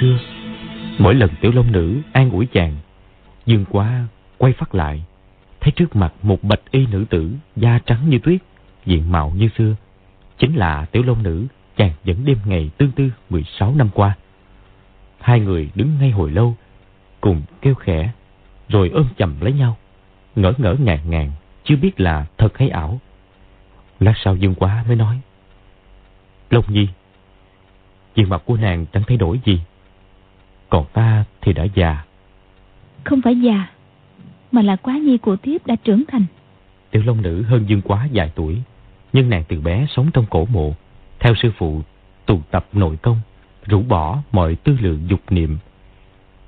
xưa. Mỗi lần tiểu long nữ an ủi chàng, Dương quá quay phát lại, thấy trước mặt một bạch y nữ tử da trắng như tuyết, diện mạo như xưa. Chính là tiểu long nữ chàng vẫn đêm ngày tương tư 16 năm qua. Hai người đứng ngay hồi lâu, cùng kêu khẽ, rồi ôm chầm lấy nhau, ngỡ ngỡ ngàng ngàng, chưa biết là thật hay ảo. Lát sau Dương Quá mới nói, Long Nhi, diện mặt của nàng chẳng thay đổi gì, còn ta thì đã già. Không phải già, mà là quá nhi của thiếp đã trưởng thành. Tiểu Long Nữ hơn Dương Quá vài tuổi, nhưng nàng từ bé sống trong cổ mộ, theo sư phụ tụ tập nội công, rũ bỏ mọi tư lượng dục niệm.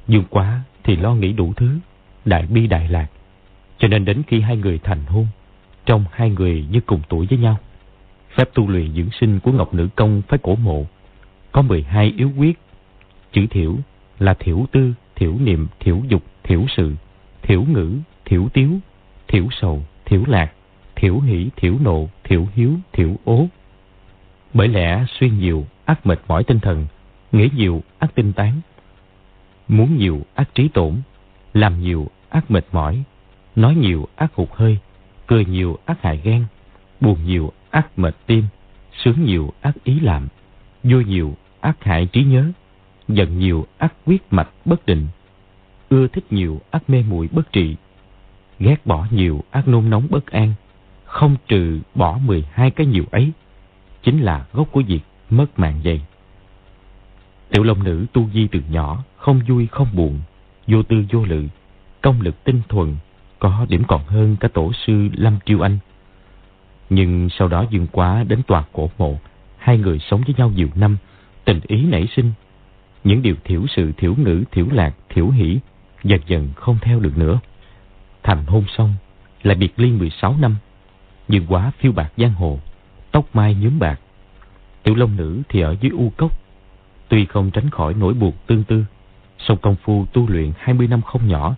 Dương Quá thì lo nghĩ đủ thứ, đại bi đại lạc, cho nên đến khi hai người thành hôn, trong hai người như cùng tuổi với nhau. Phép tu luyện dưỡng sinh của Ngọc Nữ Công phái cổ mộ có 12 yếu quyết. Chữ thiểu là thiểu tư, thiểu niệm, thiểu dục, thiểu sự, thiểu ngữ, thiểu tiếu, thiểu sầu, thiểu lạc, thiểu hỷ, thiểu nộ, thiểu hiếu, thiểu ố. Bởi lẽ suy nhiều, ác mệt mỏi tinh thần, nghĩ nhiều, ác tinh tán. Muốn nhiều, ác trí tổn, làm nhiều, ác mệt mỏi, nói nhiều, ác hụt hơi, cười nhiều, ác hại ghen, buồn nhiều, ác mệt tim, sướng nhiều, ác ý làm, vui nhiều, ác hại trí nhớ, giận nhiều, ác quyết mạch bất định, ưa thích nhiều, ác mê muội bất trị, ghét bỏ nhiều, ác nôn nóng bất an, không trừ bỏ 12 cái nhiều ấy, chính là gốc của việc mất mạng dày. Tiểu Long Nữ tu di từ nhỏ, không vui không buồn, vô tư vô lự, công lực tinh thuần, có điểm còn hơn cả tổ sư Lâm Triêu Anh. Nhưng sau đó Dương Quá đến tòa cổ mộ, hai người sống với nhau nhiều năm, tình ý nảy sinh. Những điều thiểu sự, thiểu ngữ, thiểu lạc, thiểu hỷ dần dần không theo được nữa. Thành hôn xong, lại biệt ly 16 năm. nhưng Quá phiêu bạc giang hồ, tóc mai nhuốm bạc. Tiểu Long Nữ thì ở dưới u cốc, tuy không tránh khỏi nỗi buồn tương tư, song công phu tu luyện 20 năm không nhỏ.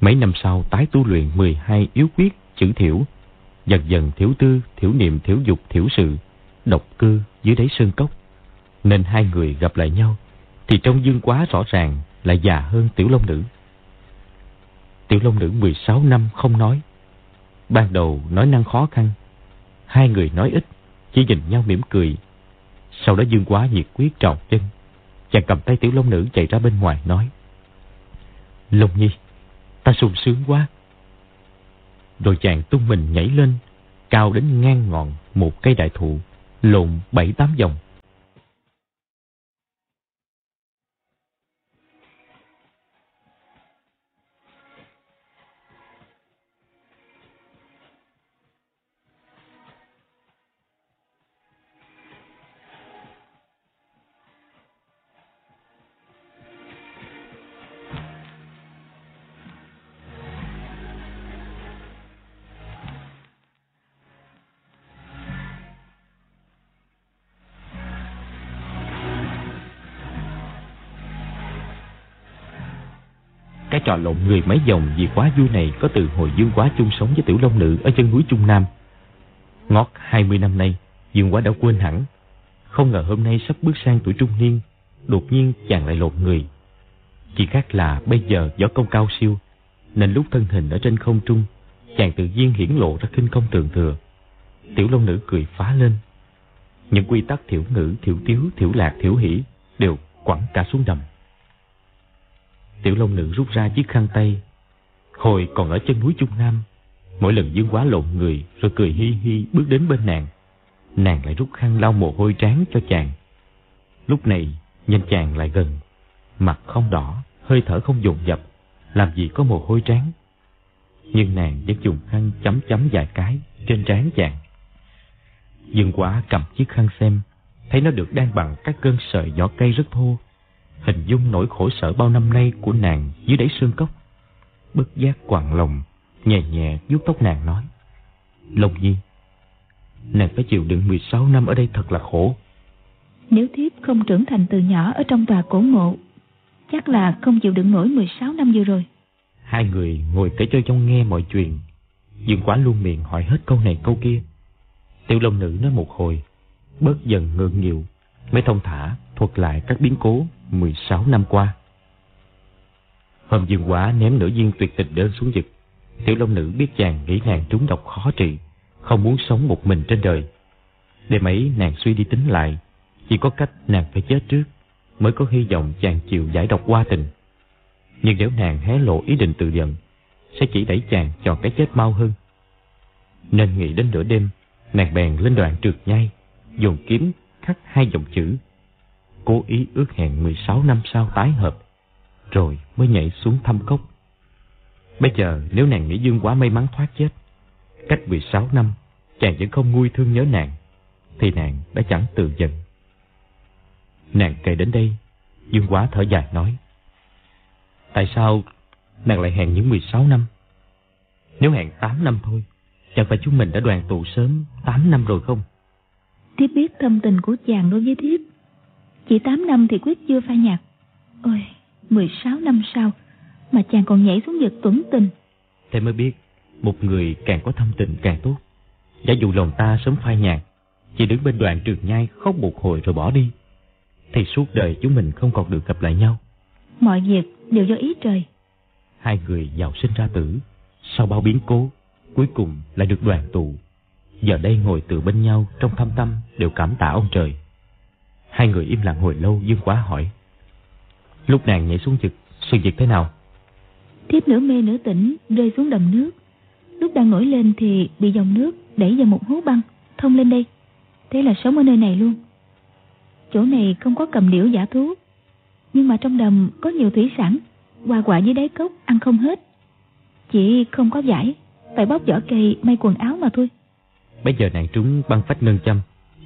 Mấy năm sau tái tu luyện 12 yếu quyết chữ thiểu, dần dần thiểu tư, thiểu niệm, thiểu dục, thiểu sự, độc cư dưới đáy sơn cốc. Nên hai người gặp lại nhau, thì trong dương quá rõ ràng là già hơn tiểu long nữ. Tiểu long nữ 16 năm không nói. Ban đầu nói năng khó khăn, hai người nói ít, chỉ nhìn nhau mỉm cười. Sau đó dương quá nhiệt quyết trào chân, chàng cầm tay tiểu long nữ chạy ra bên ngoài nói. Long nhi, ta sung sướng quá. Rồi chàng tung mình nhảy lên, cao đến ngang ngọn một cây đại thụ, lộn bảy tám vòng. Trò lộn người mấy vòng vì quá vui này có từ hồi Dương Quá chung sống với Tiểu Long Nữ ở chân núi Trung Nam. Ngót 20 năm nay, Dương Quá đã quên hẳn. Không ngờ hôm nay sắp bước sang tuổi trung niên, đột nhiên chàng lại lộn người. Chỉ khác là bây giờ võ công cao siêu, nên lúc thân hình ở trên không trung, chàng tự nhiên hiển lộ ra kinh công tường thừa. Tiểu Long Nữ cười phá lên. Những quy tắc thiểu ngữ, thiểu tiếu, thiểu lạc, thiểu hỷ đều quẳng cả xuống đầm. Tiểu Long Nữ rút ra chiếc khăn tay. Hồi còn ở chân núi Trung Nam, mỗi lần Dương Quá lộn người rồi cười hi hi bước đến bên nàng. Nàng lại rút khăn lau mồ hôi trán cho chàng. Lúc này, nhìn chàng lại gần, mặt không đỏ, hơi thở không dồn dập, làm gì có mồ hôi trán. Nhưng nàng vẫn dùng khăn chấm chấm vài cái trên trán chàng. Dương Quá cầm chiếc khăn xem, thấy nó được đan bằng các cơn sợi vỏ cây rất thô hình dung nỗi khổ sở bao năm nay của nàng dưới đáy xương cốc. Bất giác quặn lòng, nhẹ nhẹ vuốt tóc nàng nói. Long Nhi, nàng phải chịu đựng 16 năm ở đây thật là khổ. Nếu thiếp không trưởng thành từ nhỏ ở trong tòa cổ mộ, chắc là không chịu đựng nổi 16 năm vừa rồi. Hai người ngồi kể cho trong nghe mọi chuyện. Dương quá luôn miệng hỏi hết câu này câu kia. Tiểu Long Nữ nói một hồi, bớt dần ngượng nghịu, mới thông thả thuật lại các biến cố 16 năm qua. Hôm dương quá ném nửa viên tuyệt tình đơn xuống vực. Tiểu Long Nữ biết chàng nghĩ nàng trúng độc khó trị, không muốn sống một mình trên đời. Đêm ấy nàng suy đi tính lại, chỉ có cách nàng phải chết trước, mới có hy vọng chàng chịu giải độc qua tình. Nhưng nếu nàng hé lộ ý định tự giận, sẽ chỉ đẩy chàng chọn cái chết mau hơn. Nên nghĩ đến nửa đêm, nàng bèn lên đoạn trượt nhai, dùng kiếm khắc hai dòng chữ. Cố ý ước hẹn 16 năm sau tái hợp, rồi mới nhảy xuống thăm cốc. Bây giờ nếu nàng nghĩ Dương quá may mắn thoát chết, cách 16 năm chàng vẫn không nguôi thương nhớ nàng, thì nàng đã chẳng tự giận. Nàng kể đến đây, Dương quá thở dài nói. Tại sao nàng lại hẹn những 16 năm? Nếu hẹn 8 năm thôi, chẳng phải chúng mình đã đoàn tụ sớm 8 năm rồi không? Thiếp biết thâm tình của chàng đối với thiếp. Chỉ 8 năm thì quyết chưa pha nhạt. Ôi, 16 năm sau mà chàng còn nhảy xuống vực tuấn tình. Thế mới biết, một người càng có thâm tình càng tốt. Giả dụ lòng ta sớm phai nhạt, chỉ đứng bên đoạn trường nhai khóc một hồi rồi bỏ đi, thì suốt đời chúng mình không còn được gặp lại nhau. Mọi việc đều do ý trời. Hai người giàu sinh ra tử, sau bao biến cố, cuối cùng lại được đoàn tụ. Giờ đây ngồi từ bên nhau trong thâm tâm đều cảm tạ ông trời. Hai người im lặng hồi lâu Dương Quá hỏi. Lúc nàng nhảy xuống vực, sự việc thế nào? Thiếp nửa mê nửa tỉnh rơi xuống đầm nước. Lúc đang nổi lên thì bị dòng nước đẩy vào một hố băng, thông lên đây. Thế là sống ở nơi này luôn. Chỗ này không có cầm điểu giả thú. Nhưng mà trong đầm có nhiều thủy sản, hoa quả dưới đáy cốc ăn không hết. Chỉ không có giải, phải bóc vỏ cây may quần áo mà thôi. Bây giờ nàng trúng băng phách ngân châm,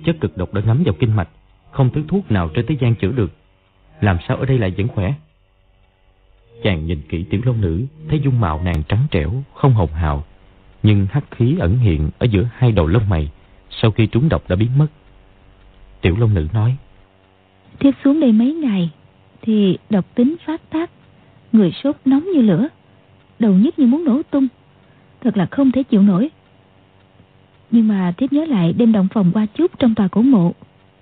chất cực độc đã ngấm vào kinh mạch, không thứ thuốc nào trên thế gian chữa được. Làm sao ở đây lại vẫn khỏe? Chàng nhìn kỹ tiểu long nữ, thấy dung mạo nàng trắng trẻo, không hồng hào, nhưng hắc khí ẩn hiện ở giữa hai đầu lông mày, sau khi trúng độc đã biến mất. Tiểu long nữ nói, Thiếp xuống đây mấy ngày, thì độc tính phát tác, người sốt nóng như lửa, đầu nhức như muốn nổ tung, thật là không thể chịu nổi. Nhưng mà thiếp nhớ lại đêm động phòng qua chút trong tòa cổ mộ,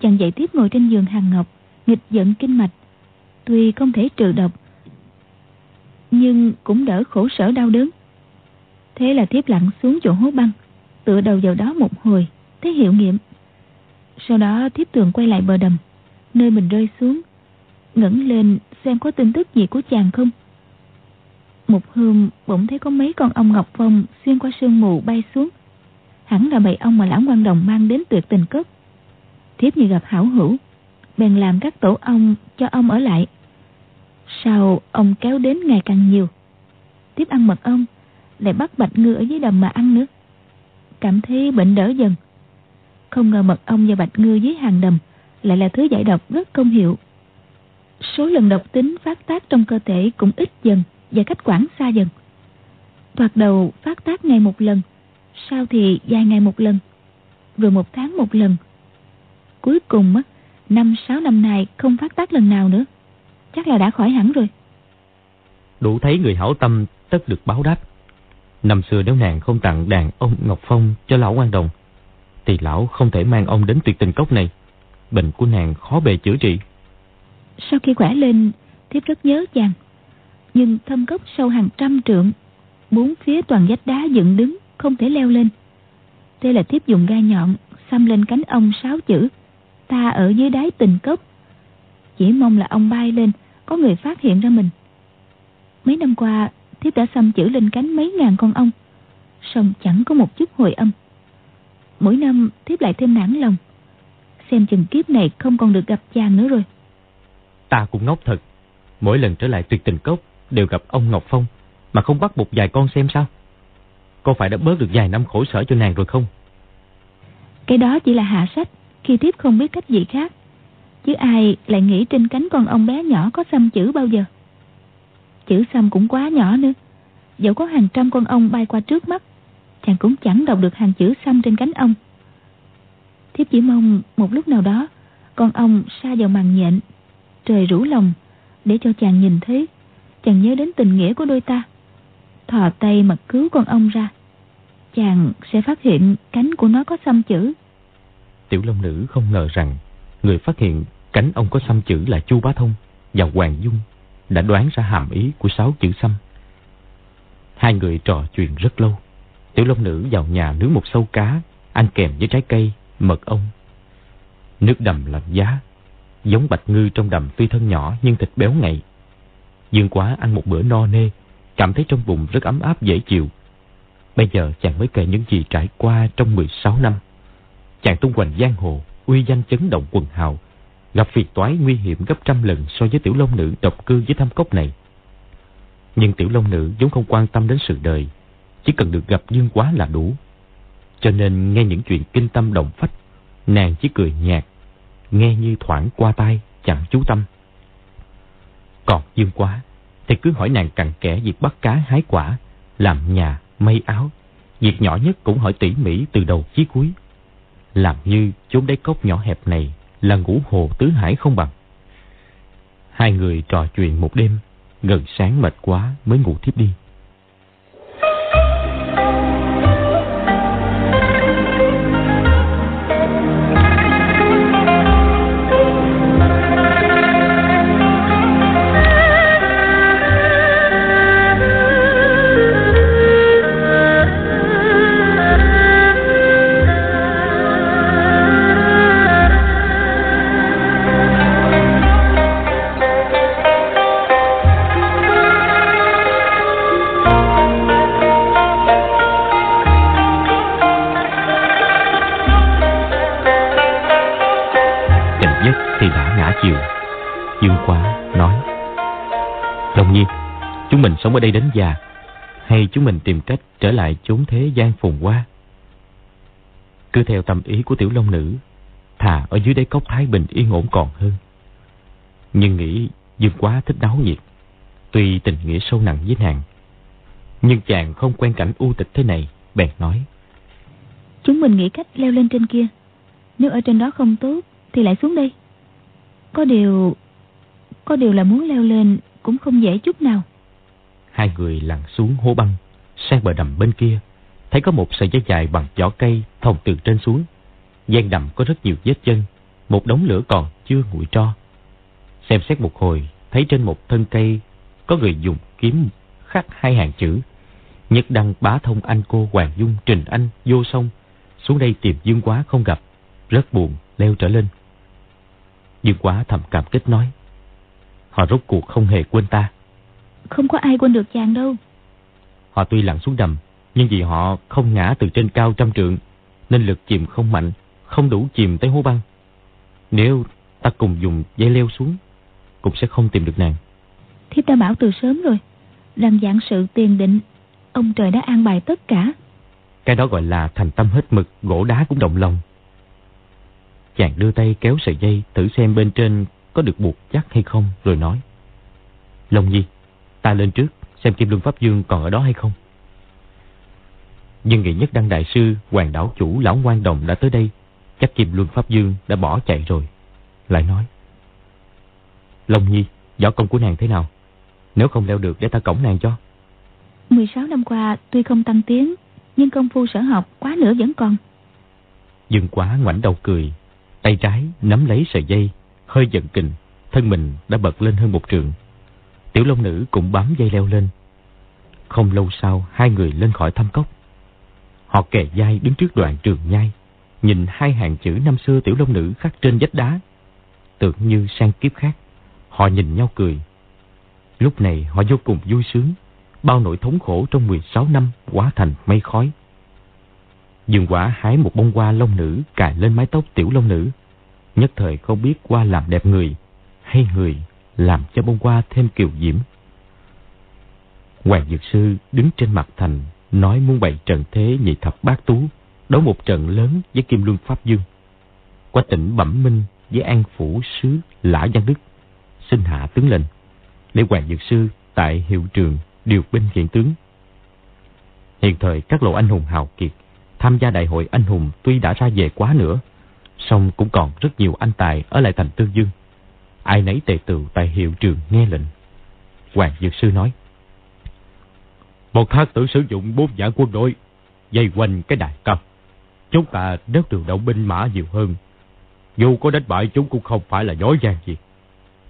chàng dậy tiếp ngồi trên giường hàng ngọc, nghịch giận kinh mạch, tuy không thể trừ độc, nhưng cũng đỡ khổ sở đau đớn. Thế là thiếp lặn xuống chỗ hố băng, tựa đầu vào đó một hồi, thấy hiệu nghiệm. Sau đó thiếp tường quay lại bờ đầm, nơi mình rơi xuống, ngẩng lên xem có tin tức gì của chàng không. Một hôm bỗng thấy có mấy con ong ngọc phong xuyên qua sương mù bay xuống. Hẳn là bầy ong mà lão quan đồng mang đến tuyệt tình cất. Thiếp như gặp hảo hữu, bèn làm các tổ ong cho ông ở lại. Sau ông kéo đến ngày càng nhiều. Tiếp ăn mật ong, lại bắt bạch ngư ở dưới đầm mà ăn nữa. Cảm thấy bệnh đỡ dần. Không ngờ mật ong và bạch ngư dưới hàng đầm lại là thứ giải độc rất công hiệu. Số lần độc tính phát tác trong cơ thể cũng ít dần và cách quản xa dần. Thoạt đầu phát tác ngày một lần, sau thì vài ngày một lần, rồi một tháng một lần. Cuối cùng á, năm sáu năm nay không phát tác lần nào nữa. Chắc là đã khỏi hẳn rồi. Đủ thấy người hảo tâm tất được báo đáp. Năm xưa nếu nàng không tặng đàn ông Ngọc Phong cho lão quan đồng, thì lão không thể mang ông đến tuyệt tình cốc này. Bệnh của nàng khó bề chữa trị. Sau khi khỏe lên, thiếp rất nhớ chàng. Nhưng thâm cốc sâu hàng trăm trượng, bốn phía toàn vách đá dựng đứng, không thể leo lên. Thế là thiếp dùng gai nhọn, xăm lên cánh ông sáu chữ, ta ở dưới đáy tình cốc. Chỉ mong là ông bay lên, có người phát hiện ra mình. Mấy năm qua, thiếp đã xăm chữ lên cánh mấy ngàn con ong, song chẳng có một chút hồi âm. Mỗi năm thiếp lại thêm nản lòng, xem chừng kiếp này không còn được gặp chàng nữa rồi. Ta cũng ngốc thật, mỗi lần trở lại tuyệt tình cốc đều gặp ông Ngọc Phong, mà không bắt một vài con xem sao? Có phải đã bớt được vài năm khổ sở cho nàng rồi không? Cái đó chỉ là hạ sách, khi tiếp không biết cách gì khác. Chứ ai lại nghĩ trên cánh con ông bé nhỏ có xăm chữ bao giờ? Chữ xăm cũng quá nhỏ nữa. Dẫu có hàng trăm con ông bay qua trước mắt, chàng cũng chẳng đọc được hàng chữ xăm trên cánh ông. Thiếp chỉ mong một lúc nào đó, con ông xa vào màn nhện, trời rủ lòng, để cho chàng nhìn thấy, chàng nhớ đến tình nghĩa của đôi ta. Thò tay mà cứu con ông ra, chàng sẽ phát hiện cánh của nó có xăm chữ. Tiểu Long Nữ không ngờ rằng người phát hiện Cánh ông có xăm chữ là Chu Bá Thông và Hoàng Dung đã đoán ra hàm ý của sáu chữ xăm. Hai người trò chuyện rất lâu. Tiểu Long Nữ vào nhà nướng một sâu cá, ăn kèm với trái cây, mật ong. Nước đầm lạnh giá, giống bạch ngư trong đầm tuy thân nhỏ nhưng thịt béo ngậy. Dương quá ăn một bữa no nê, cảm thấy trong bụng rất ấm áp dễ chịu. Bây giờ chàng mới kể những gì trải qua trong 16 năm. Chàng tung hoành giang hồ, uy danh chấn động quần hào, gặp phiền toái nguy hiểm gấp trăm lần so với tiểu long nữ độc cư với thăm cốc này. Nhưng tiểu long nữ vốn không quan tâm đến sự đời, chỉ cần được gặp Dương Quá là đủ. Cho nên nghe những chuyện kinh tâm động phách, nàng chỉ cười nhạt, nghe như thoảng qua tai, chẳng chú tâm. Còn Dương Quá thì cứ hỏi nàng cặn kẽ việc bắt cá hái quả, làm nhà, may áo. Việc nhỏ nhất cũng hỏi tỉ mỉ từ đầu chí cuối. Làm như chốn đáy cốc nhỏ hẹp này là ngũ hồ tứ hải không bằng. Hai người trò chuyện một đêm, gần sáng mệt quá mới ngủ thiếp đi. Chúng mình sống ở đây đến già, Hay chúng mình tìm cách trở lại chốn thế gian phồn hoa? Cứ theo tâm ý của tiểu long nữ, Thà ở dưới đáy cốc Thái Bình yên ổn còn hơn. Nhưng nghĩ Dương quá thích náo nhiệt, Tuy tình nghĩa sâu nặng với nàng, Nhưng chàng không quen cảnh u tịch thế này, Bèn nói. Chúng mình nghĩ cách leo lên trên kia. Nếu ở trên đó không tốt, Thì lại xuống đây. Có điều Có điều là muốn leo lên Cũng không dễ chút nào. Hai người lặn xuống hố băng, sang bờ đầm bên kia. Thấy có một sợi dây dài bằng vỏ cây thông từ trên xuống. gian đầm có rất nhiều vết chân, một đống lửa còn chưa nguội tro. Xem xét một hồi, thấy trên một thân cây có người dùng kiếm khắc hai hàng chữ. Nhất đăng bá thông anh cô Hoàng Dung Trình Anh vô sông. Xuống đây tìm Dương Quá không gặp. Rất buồn, leo trở lên. Dương Quá thầm cảm kích nói. Họ rốt cuộc không hề quên ta. Không có ai quên được chàng đâu. Họ tuy lặn xuống đầm, nhưng vì họ không ngã từ trên cao trăm trượng, nên lực chìm không mạnh, không đủ chìm tới hố băng. Nếu ta cùng dùng dây leo xuống, cũng sẽ không tìm được nàng. Thiếp đã bảo từ sớm rồi, rằng dạng sự tiền định, ông trời đã an bài tất cả. Cái đó gọi là thành tâm hết mực, gỗ đá cũng động lòng. Chàng đưa tay kéo sợi dây thử xem bên trên có được buộc chắc hay không rồi nói. Long Nhi, Ta lên trước xem Kim Luân Pháp Dương còn ở đó hay không. Nhưng nghĩ nhất đăng đại sư, hoàng đảo chủ, lão ngoan đồng đã tới đây. Chắc Kim Luân Pháp Dương đã bỏ chạy rồi. Lại nói. Long Nhi, võ công của nàng thế nào? Nếu không leo được để ta cổng nàng cho. 16 năm qua tuy không tăng tiến, nhưng công phu sở học quá nữa vẫn còn. Dương quá ngoảnh đầu cười, tay trái nắm lấy sợi dây, hơi giận kình, thân mình đã bật lên hơn một trượng. Tiểu Long Nữ cũng bám dây leo lên. Không lâu sau, hai người lên khỏi thăm cốc. Họ kề dai đứng trước đoạn trường nhai, nhìn hai hàng chữ năm xưa Tiểu Long Nữ khắc trên vách đá. Tưởng như sang kiếp khác, họ nhìn nhau cười. Lúc này họ vô cùng vui sướng, bao nỗi thống khổ trong 16 năm quá thành mây khói. Dương quả hái một bông hoa long nữ cài lên mái tóc tiểu long nữ. Nhất thời không biết qua làm đẹp người hay người làm cho bông hoa thêm kiều diễm. Hoàng Dược Sư đứng trên mặt thành, nói muốn bày trận thế nhị thập bát tú, đấu một trận lớn với Kim Luân Pháp Dương. Qua tỉnh Bẩm Minh với An Phủ Sứ Lã Văn Đức, xin hạ tướng lệnh, để Hoàng Dược Sư tại hiệu trường điều binh hiện tướng. Hiện thời các lộ anh hùng hào kiệt tham gia đại hội anh hùng tuy đã ra về quá nữa, song cũng còn rất nhiều anh tài ở lại thành Tương Dương ai nấy tề tựu tại hiệu trường nghe lệnh. Hoàng Dược Sư nói. Một thác tử sử dụng bốn vạn quân đội, dây quanh cái đài cao. Chúng ta nếu được động binh mã nhiều hơn, Dù có đánh bại chúng cũng không phải là dối gian gì.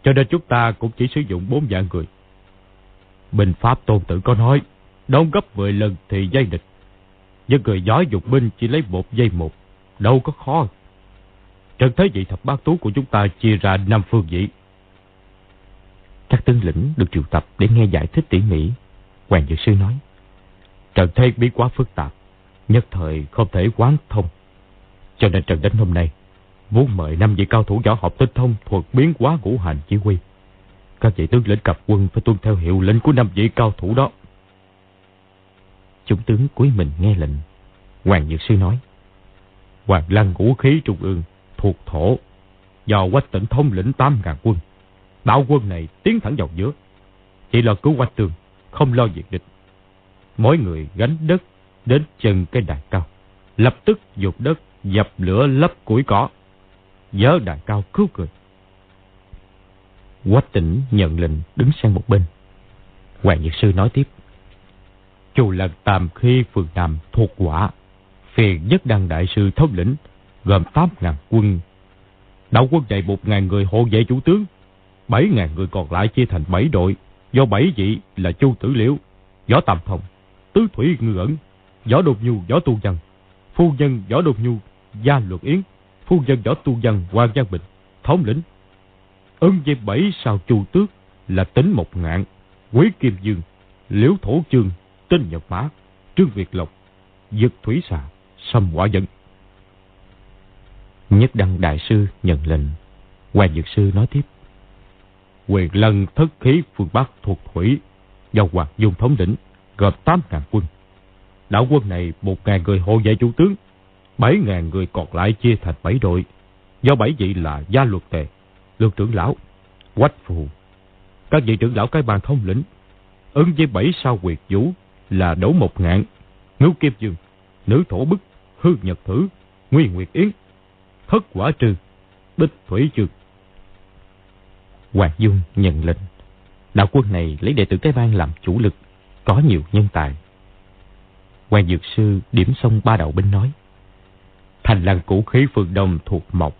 Cho nên chúng ta cũng chỉ sử dụng bốn vạn người. Binh Pháp Tôn Tử có nói, đóng gấp 10 lần thì dây địch. Nhưng người giỏi dục binh chỉ lấy một dây một, đâu có khó. Trận thế vị thập bát tú của chúng ta chia ra năm phương vị. Các tướng lĩnh được triệu tập để nghe giải thích tỉ mỉ. Hoàng Dược Sư nói, trận thế biến quá phức tạp, nhất thời không thể quán thông. Cho nên trận đánh hôm nay, muốn mời năm vị cao thủ võ học tinh thông thuật biến quá ngũ hành chỉ huy. Các vị tướng lĩnh cặp quân phải tuân theo hiệu lệnh của năm vị cao thủ đó. Chúng tướng cúi mình nghe lệnh. Hoàng Dược Sư nói, Hoàng Lăng ngũ khí trung ương thuộc thổ, do quách tỉnh thông lĩnh tám ngàn quân. Đạo quân này tiến thẳng vào giữa, chỉ lo cứu quách tường, không lo việc địch. Mỗi người gánh đất đến chân cái đài cao, lập tức dục đất dập lửa lấp củi cỏ, dỡ đài cao cứu người. Quách tỉnh nhận lệnh đứng sang một bên. Hoàng Nhật Sư nói tiếp. Chù lần tam khi phường Nam thuộc quả, phiền nhất đăng đại sư thống lĩnh, gồm 8.000 quân. Đạo quân chạy 1.000 người hộ vệ chủ tướng, 7.000 người còn lại chia thành 7 đội, do 7 vị là Chu Tử Liễu, Võ Tam Thông, Tứ Thủy Ngư Ẩn, Võ Đột Nhu, Võ Tu Văn, Phu Nhân Võ Đột Nhu, Gia Luật Yến, Phu Nhân Võ Tu Văn, Hoàng Giang Bình, thống lĩnh. Ân dây bảy sao Chu Tước là tính một ngạn, Quý Kim Dương, Liễu Thổ Chương, Tinh Nhật Mã, Trương Việt Lộc, Dực Thủy Xà, Sâm Quả Dân. Nhất Đăng Đại Sư nhận lệnh. Hoàng Dược Sư nói tiếp. Quyền lân thất khí phương Bắc thuộc thủy do Hoàng Dung thống lĩnh gồm 8.000 quân. Đảo quân này 1.000 người hộ vệ chủ tướng, 7.000 người còn lại chia thành 7 đội. Do 7 vị là Gia Luật Tề, Lương trưởng lão, Quách Phù. Các vị trưởng lão cái bàn thống lĩnh, ứng với 7 sao quyệt vũ là Đấu Một Ngạn, Ngưu Kim Dương, Nữ Thổ Bức, Hư Nhật Thử, Nguyên Nguyệt Yến, Thất Quả Trừ, Bích Thủy trừ Hoàng Dung nhận lệnh. Đạo quân này lấy đệ tử cái bang làm chủ lực, có nhiều nhân tài. Hoàng Dược Sư điểm xong ba đạo binh nói. Thành làng cũ khí phương Đông thuộc Mộc.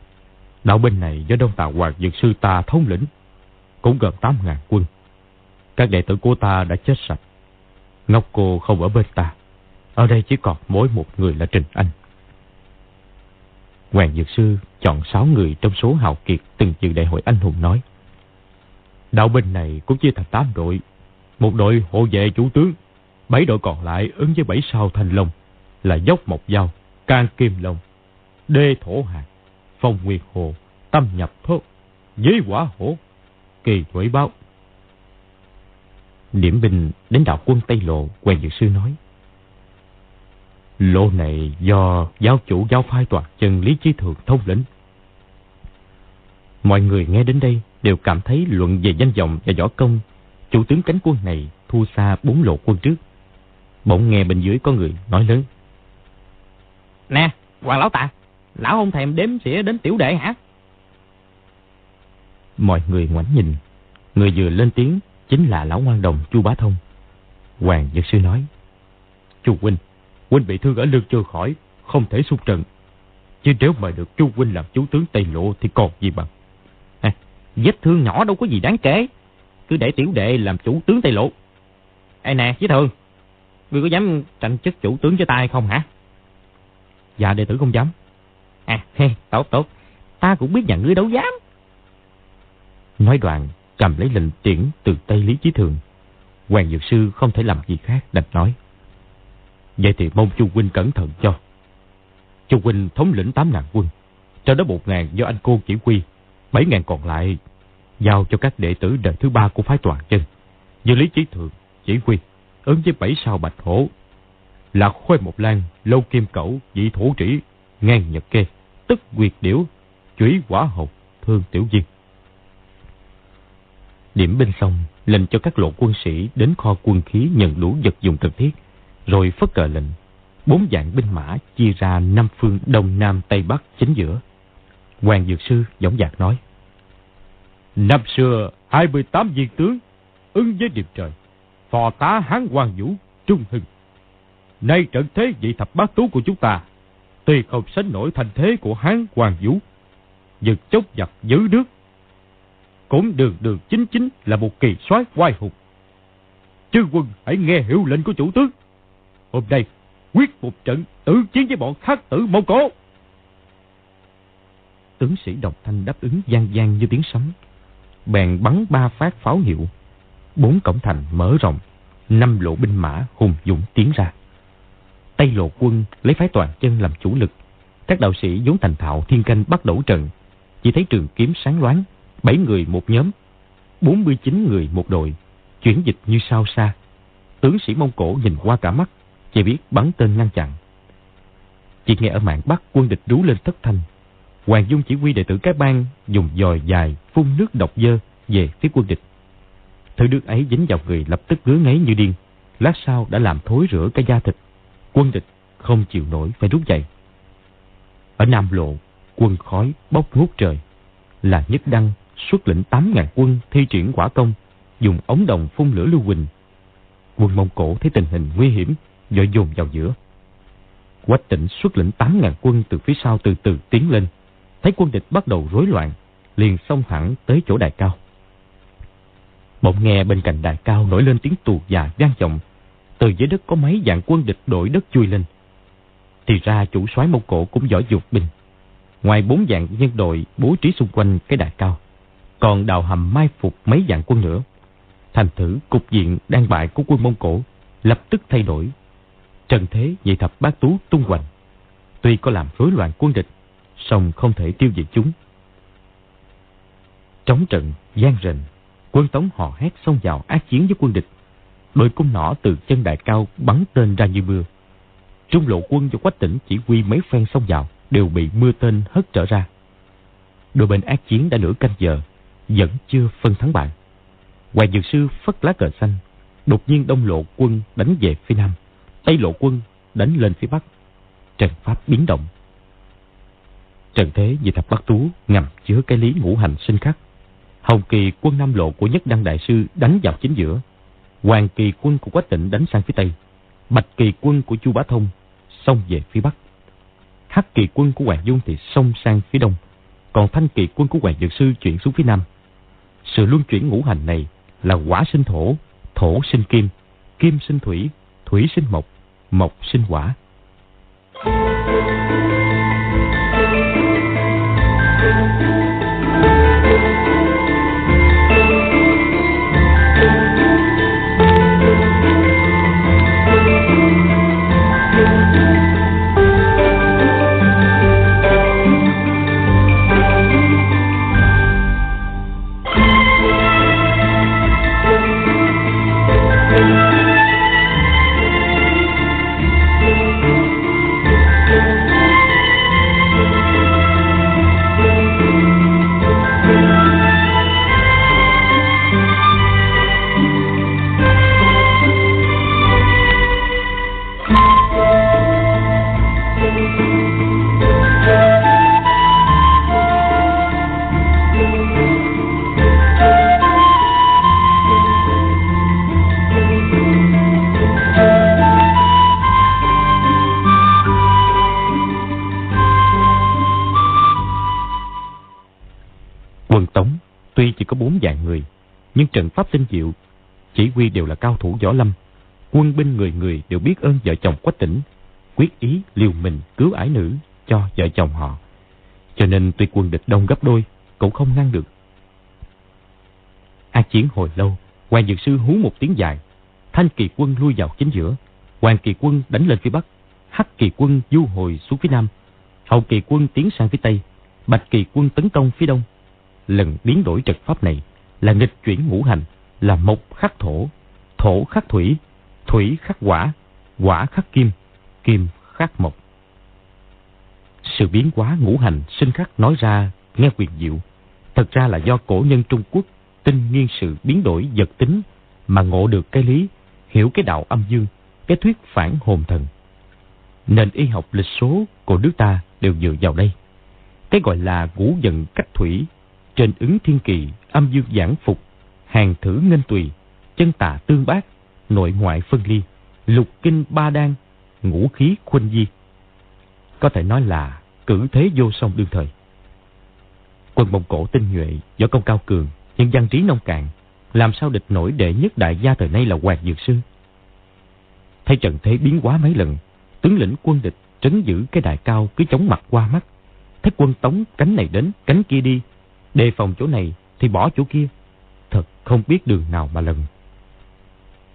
Đạo binh này do Đông tào Hoàng Dược Sư ta thống lĩnh, cũng gần tám ngàn quân. Các đệ tử của ta đã chết sạch. Ngọc Cô không ở bên ta. Ở đây chỉ còn mỗi một người là Trình Anh. Hoàng Dược Sư chọn 6 người trong số hào kiệt từng dự đại hội anh hùng nói. Đạo binh này cũng chia thành 8 đội. Một đội hộ vệ chủ tướng, 7 đội còn lại ứng với 7 sao thành long là dốc mộc dao, can kim long, đê thổ hạt, phong nguyệt hồ, tâm nhập thốt, giới quả hổ, kỳ thủy báo. Điểm binh đến đạo quân Tây Lộ, Hoàng Dược Sư nói. Lô này do giáo chủ giáo phái toàn chân Lý Chí Thường thông lĩnh. Mọi người nghe đến đây đều cảm thấy luận về danh vọng và võ công. Chủ tướng cánh quân này thua xa bốn lộ quân trước. Bỗng nghe bên dưới có người nói lớn. Nè, Hoàng Lão Tạ, Lão không thèm đếm xỉa đến tiểu đệ hả? Mọi người ngoảnh nhìn. Người vừa lên tiếng chính là Lão Ngoan Đồng Chu Bá Thông. Hoàng Dược Sư nói. Chu Huynh, Huynh bị thương ở lưng chưa khỏi, không thể xung trận. Chứ nếu mời được Chu Huynh làm chú tướng Tây Lộ thì còn gì bằng. À, vết thương nhỏ đâu có gì đáng kể. Cứ để tiểu đệ làm chủ tướng Tây Lộ. Ê nè, với thường, ngươi có dám tranh chức chủ tướng cho ta hay không hả? Dạ, đệ tử không dám. À, he, tốt tốt, ta cũng biết nhà ngươi đâu dám. Nói đoạn, cầm lấy lệnh tiễn từ tay Lý Chí Thường. Hoàng Dược Sư không thể làm gì khác đành nói. Vậy thì mong Chu Huynh cẩn thận cho. Chu Huynh thống lĩnh 8.000 quân. Trong đó 1.000 do anh cô chỉ huy. 7.000 còn lại giao cho các đệ tử đời thứ ba của phái toàn chân. Như Lý Chí Thượng chỉ huy ứng với 7 sao bạch hổ. Là khuê một lan, lâu kim cẩu, dị thủ trĩ, ngang nhật kê, tức nguyệt điểu, chủy quả hồng, thương tiểu diên. Điểm binh xong, lệnh cho các lộ quân sĩ đến kho quân khí nhận đủ vật dụng cần thiết rồi phất cờ lệnh. Bốn dạng binh mã chia ra năm phương đông nam tây bắc chính giữa. Hoàng Dược Sư dõng dạc nói. Năm xưa, 28 viên tướng, ưng với điệp trời, phò tá Hán Hoàng Vũ, Trung Hưng. Nay trận thế vị thập bát tú của chúng ta, tuy không sánh nổi thành thế của Hán Hoàng Vũ, giật chốc giặc giữ nước. Cũng đường đường chính chính là một kỳ soái oai hùng. chư quân hãy nghe hiệu lệnh của chủ tướng. Hôm nay, quyết một trận tử chiến với bọn khắc tử Mông Cổ. Tướng sĩ độc thanh đáp ứng gian gian như tiếng sấm. Bèn bắn ba phát pháo hiệu. Bốn cổng thành mở rộng. Năm lộ binh mã hùng dũng tiến ra. Tây lộ quân lấy phái toàn chân làm chủ lực. Các đạo sĩ vốn thành thạo thiên canh bắt đầu trận. Chỉ thấy trường kiếm sáng loáng. Bảy người một nhóm. 49 người một đội. Chuyển dịch như sao xa. Tướng sĩ Mông Cổ nhìn qua cả mắt chỉ biết bắn tên ngăn chặn. Chỉ nghe ở mạng Bắc quân địch rú lên thất thanh. Hoàng Dung chỉ huy đệ tử cái bang dùng dòi dài phun nước độc dơ về phía quân địch. Thứ nước ấy dính vào người lập tức ngứa ngáy như điên. Lát sau đã làm thối rửa cái da thịt. Quân địch không chịu nổi phải rút dậy. Ở Nam Lộ, quân khói bốc ngút trời. Là Nhất Đăng xuất lĩnh 8.000 quân thi triển quả công, dùng ống đồng phun lửa lưu huỳnh. Quân Mông Cổ thấy tình hình nguy hiểm, dội dồn vào giữa. Quách tỉnh xuất lĩnh 8.000 quân từ phía sau từ từ tiến lên. Thấy quân địch bắt đầu rối loạn, liền xông thẳng tới chỗ đài cao. Bỗng nghe bên cạnh đài cao nổi lên tiếng tù già vang vọng. Từ dưới đất có mấy dạng quân địch đổi đất chui lên. Thì ra chủ soái Mông Cổ cũng giỏi dục binh. Ngoài bốn dạng nhân đội bố trí xung quanh cái đài cao, còn đào hầm mai phục mấy dạng quân nữa. Thành thử cục diện đang bại của quân Mông Cổ lập tức thay đổi Trần thế nhị thập bát tú tung hoành. Tuy có làm rối loạn quân địch, song không thể tiêu diệt chúng. Trống trận, gian rền, quân tống hò hét xông vào ác chiến với quân địch. Đội cung nỏ từ chân đại cao bắn tên ra như mưa. Trung lộ quân do quách tỉnh chỉ huy mấy phen xông vào đều bị mưa tên hất trở ra. Đội bên ác chiến đã nửa canh giờ, vẫn chưa phân thắng bại. Hoài Dược Sư phất lá cờ xanh, đột nhiên đông lộ quân đánh về phía nam. Tây lộ quân đánh lên phía bắc. Trần pháp biến động. Trần thế vì thập bát tú ngầm chứa cái lý ngũ hành sinh khắc. Hồng kỳ quân Nam lộ của Nhất Đăng Đại Sư đánh vào chính giữa. Hoàng kỳ quân của Quách Tịnh đánh sang phía Tây. Bạch kỳ quân của Chu Bá Thông xông về phía Bắc. Hắc kỳ quân của Hoàng Dung thì xông sang phía Đông. Còn thanh kỳ quân của Hoàng Dược Sư chuyển xuống phía Nam. Sự luân chuyển ngũ hành này là quả sinh thổ, thổ sinh kim, kim sinh thủy, thủy sinh mộc, mộc sinh quả. Nhưng trận pháp tinh diệu, chỉ huy đều là cao thủ võ lâm. Quân binh người người đều biết ơn vợ chồng quách tỉnh, quyết ý liều mình cứu ái nữ cho vợ chồng họ. Cho nên tuy quân địch đông gấp đôi, cũng không ngăn được. A chiến hồi lâu, Hoàng Dược Sư hú một tiếng dài. Thanh kỳ quân lui vào chính giữa. Hoàng kỳ quân đánh lên phía bắc. Hắc kỳ quân du hồi xuống phía nam. Hậu kỳ quân tiến sang phía tây. Bạch kỳ quân tấn công phía đông. Lần biến đổi trật pháp này là nghịch chuyển ngũ hành, là mộc khắc thổ, thổ khắc thủy, thủy khắc quả, quả khắc kim, kim khắc mộc. Sự biến hóa ngũ hành sinh khắc nói ra nghe quyền diệu, thật ra là do cổ nhân Trung Quốc tinh nghiên sự biến đổi vật tính mà ngộ được cái lý, hiểu cái đạo âm dương, cái thuyết phản hồn thần. Nền y học lịch số của nước ta đều dựa vào đây. Cái gọi là ngũ dần cách thủy trên ứng thiên kỳ, âm dương giảng phục, hàng thử ngân tùy, chân tà tương bác, nội ngoại phân ly, lục kinh ba đan, ngũ khí khuân di. Có thể nói là cử thế vô song đương thời. Quân Mông Cổ tinh nhuệ, võ công cao cường, nhưng văn trí nông cạn, làm sao địch nổi đệ nhất đại gia thời nay là Hoàng Dược Sư. Thấy trận thế biến hóa mấy lần, tướng lĩnh quân địch trấn giữ cái đại cao cứ chống mặt qua mắt. Thấy quân tống cánh này đến, cánh kia đi, đề phòng chỗ này thì bỏ chỗ kia. Thật không biết đường nào mà lần.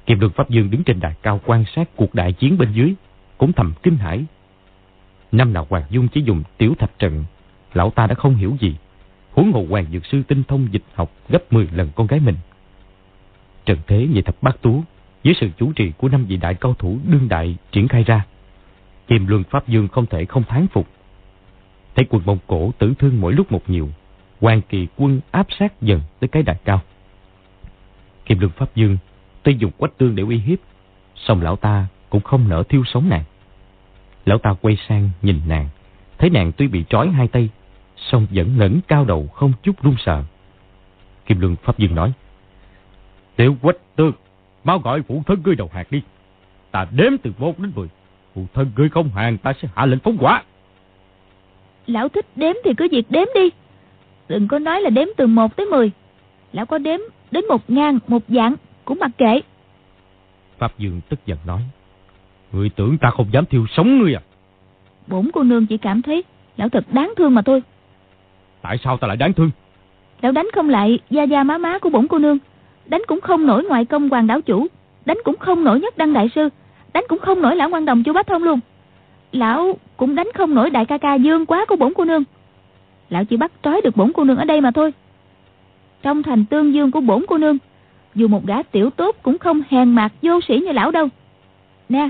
Kiệm đường Pháp Dương đứng trên đại cao quan sát cuộc đại chiến bên dưới, cũng thầm kinh hãi. Năm nào Hoàng Dung chỉ dùng tiểu thạch trận, lão ta đã không hiểu gì. Huống hồ Hoàng Dược Sư tinh thông dịch học gấp 10 lần con gái mình. Trận thế nhị thập bát tú, dưới sự chủ trì của năm vị đại cao thủ đương đại triển khai ra. Kiềm luân Pháp Dương không thể không thán phục. Thấy quân Mông Cổ tử thương mỗi lúc một nhiều, Hoàng Kỳ quân áp sát dần tới cái đài cao. Kim Lương Pháp Dương tuy dùng quách tương để uy hiếp, song lão ta cũng không nỡ thiêu sống nàng. Lão ta quay sang nhìn nàng, thấy nàng tuy bị trói hai tay, song vẫn ngẩng cao đầu không chút run sợ. Kim Lương Pháp Dương nói, Tiểu quách tương, mau gọi phụ thân ngươi đầu hạt đi. Ta đếm từ một đến mười, phụ thân ngươi không hàng ta sẽ hạ lệnh phóng quả. Lão thích đếm thì cứ việc đếm đi. Đừng có nói là đếm từ một tới mười. Lão có đếm đến một ngàn, một dạng cũng mặc kệ. Pháp Dương tức giận nói. Người tưởng ta không dám thiêu sống ngươi à? Bổn cô nương chỉ cảm thấy lão thật đáng thương mà thôi. Tại sao ta lại đáng thương? Lão đánh không lại gia gia má má của bổn cô nương. Đánh cũng không nổi ngoại công hoàng đảo chủ. Đánh cũng không nổi nhất đăng đại sư. Đánh cũng không nổi lão quan đồng chu bá thông luôn. Lão cũng đánh không nổi đại ca ca dương quá của bổn cô nương. Lão chỉ bắt trói được bổn cô nương ở đây mà thôi. Trong thành tương dương của bổn cô nương dù một gã tiểu tốt cũng không hèn mạc vô sĩ như lão đâu. Nè,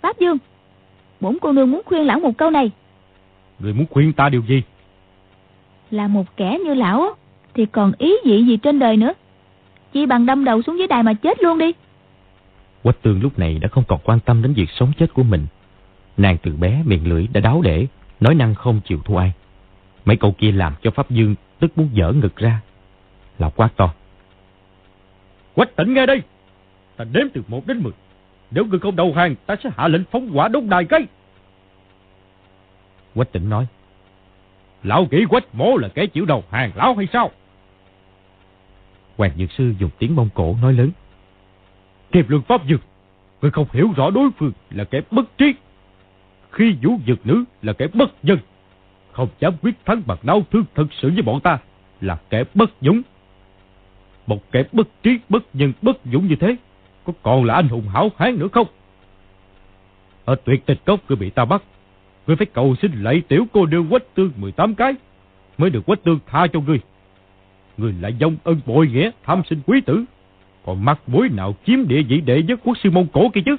Pháp Dương, bổn cô nương muốn khuyên lão một câu này. Người muốn khuyên ta điều gì? Là một kẻ như lão thì còn ý dị gì trên đời nữa. Chỉ bằng đâm đầu xuống dưới đài mà chết luôn đi. Quách tương lúc này đã không còn quan tâm đến việc sống chết của mình. Nàng từ bé miệng lưỡi đã đáo để, nói năng không chịu thua ai. Mấy câu kia làm cho Pháp Dương tức muốn dở ngực ra. Lão quát to. Quách tỉnh nghe đây. Ta đếm từ 1 đến 10. Nếu ngươi không đầu hàng, ta sẽ hạ lệnh phóng quả đốt đài cây. Quách tỉnh nói. Lão kỹ quách mổ là kẻ chịu đầu hàng lão hay sao? Hoàng Dược Sư dùng tiếng Mông Cổ nói lớn. Kiệp lượng pháp dược, ngươi không hiểu rõ đối phương là kẻ bất trí. Khi vũ dược nữ là kẻ bất nhân. Không dám quyết thắng bằng đau thương thật sự với bọn ta là kẻ bất dũng. Một kẻ bất trí, bất nhân, bất dũng như thế, có còn là anh hùng hảo hán nữa không? Ở tuyệt tịch cốc cứ bị ta bắt, ngươi phải cầu xin lạy tiểu cô nương quách tương 18 cái, mới được quách tương tha cho ngươi. Ngươi lại dông ân bội nghĩa, tham sinh quý tử, còn mặt mũi nào chiếm địa vị đệ nhất quốc sư Mông Cổ kia chứ?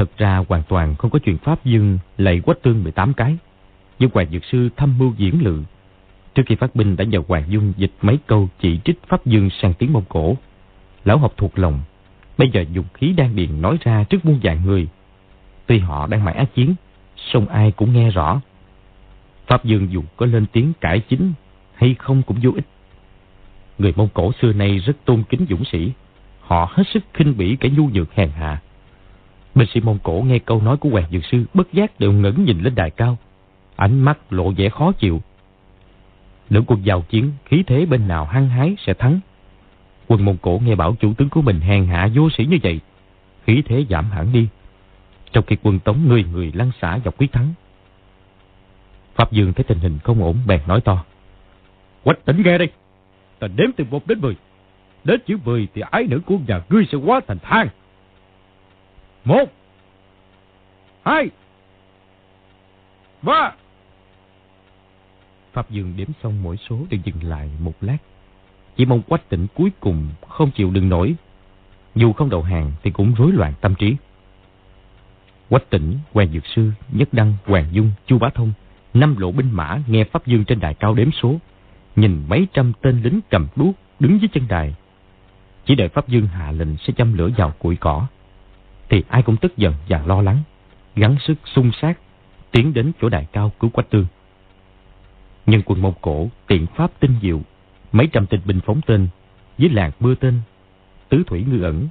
Thật ra hoàn toàn không có chuyện Pháp Dương lạy quách tương 18 cái. Nhưng Hoàng Dược Sư thăm mưu diễn lự Trước khi phát binh đã nhờ Hoàng Dung dịch mấy câu chỉ trích Pháp Dương sang tiếng Mông Cổ. Lão học thuộc lòng, bây giờ dùng khí đan điền nói ra trước muôn vàng người. Tuy họ đang mãi ác chiến, song ai cũng nghe rõ. Pháp Dương dù có lên tiếng cải chính hay không cũng vô ích. Người Mông Cổ xưa nay rất tôn kính dũng sĩ. Họ hết sức khinh bỉ kẻ nhu nhược hèn hạ. Binh sĩ Mông Cổ nghe câu nói của Hoàng Dược Sư bất giác đều ngẩng nhìn lên đài cao. Ánh mắt lộ vẻ khó chịu. Lưỡng cuộc giao chiến, khí thế bên nào hăng hái sẽ thắng. Quân Mông Cổ nghe bảo chủ tướng của mình hèn hạ vô sĩ như vậy. Khí thế giảm hẳn đi. Trong khi quân tống người người lăn xả dọc quyết thắng. Pháp Dương thấy tình hình không ổn bèn nói to. Quách tỉnh nghe đây. Ta đếm từ 1 đến 10. Đến chữ 10 thì ái nữ của nhà ngươi sẽ hóa thành thang một. Hai. Ba. Pháp Dương đếm xong mỗi số đều dừng lại một lát. Chỉ mong quách tỉnh cuối cùng không chịu đựng nổi. Dù không đầu hàng thì cũng rối loạn tâm trí. Quách tỉnh, Hoàng Dược Sư, Nhất Đăng, Hoàng Dung, Chu Bá Thông, năm lộ binh mã nghe Pháp Dương trên đài cao đếm số. Nhìn mấy trăm tên lính cầm đuốc đứng dưới chân đài. Chỉ đợi Pháp Dương hạ lệnh sẽ châm lửa vào củi cỏ. Thì ai cũng tức giận và lo lắng. gắng sức xung sát, tiến đến chỗ đại cao cứu Quách Tương. Nhưng quân Mông Cổ tiện pháp tinh diệu, mấy trăm tên binh phóng tên, với làng mưa tên, tứ thủy ngư ẩn,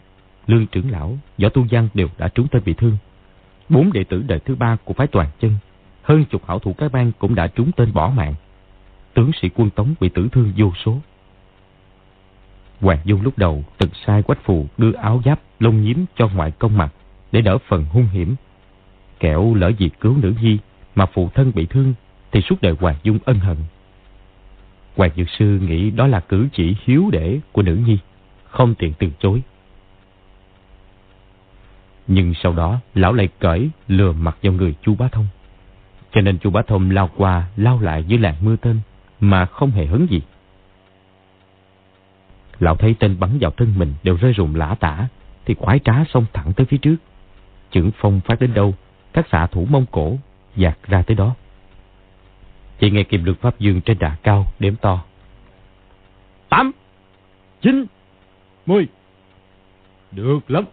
lương trưởng lão, võ tu văn đều đã trúng tên bị thương. Bốn đệ tử đời thứ ba của phái toàn chân, hơn chục hảo thủ cái bang cũng đã trúng tên bỏ mạng. Tướng sĩ quân Tống bị tử thương vô số. Hoàng Dung lúc đầu từng sai quách phù đưa áo giáp lông nhiếm cho ngoại công mặt để đỡ phần hung hiểm. Kẻo lỡ việc cứu nữ nhi mà phụ thân bị thương thì suốt đời Hoàng Dung ân hận. Hoàng Dược Sư nghĩ đó là cử chỉ hiếu để của nữ nhi, không tiện từ chối. Nhưng sau đó, lão lại cởi lừa mặt vào người chu Bá Thông. Cho nên chu Bá Thông lao qua, lao lại dưới làng mưa tên, mà không hề hứng gì. Lão thấy tên bắn vào thân mình đều rơi rụng lã tả, thì khoái trá xông thẳng tới phía trước. Chưởng phong phát đến đâu, các xạ thủ mông cổ dạt ra tới đó. Chỉ nghe kịp được pháp dương trên đà cao đếm to. Tám, chín, mười. Được lắm.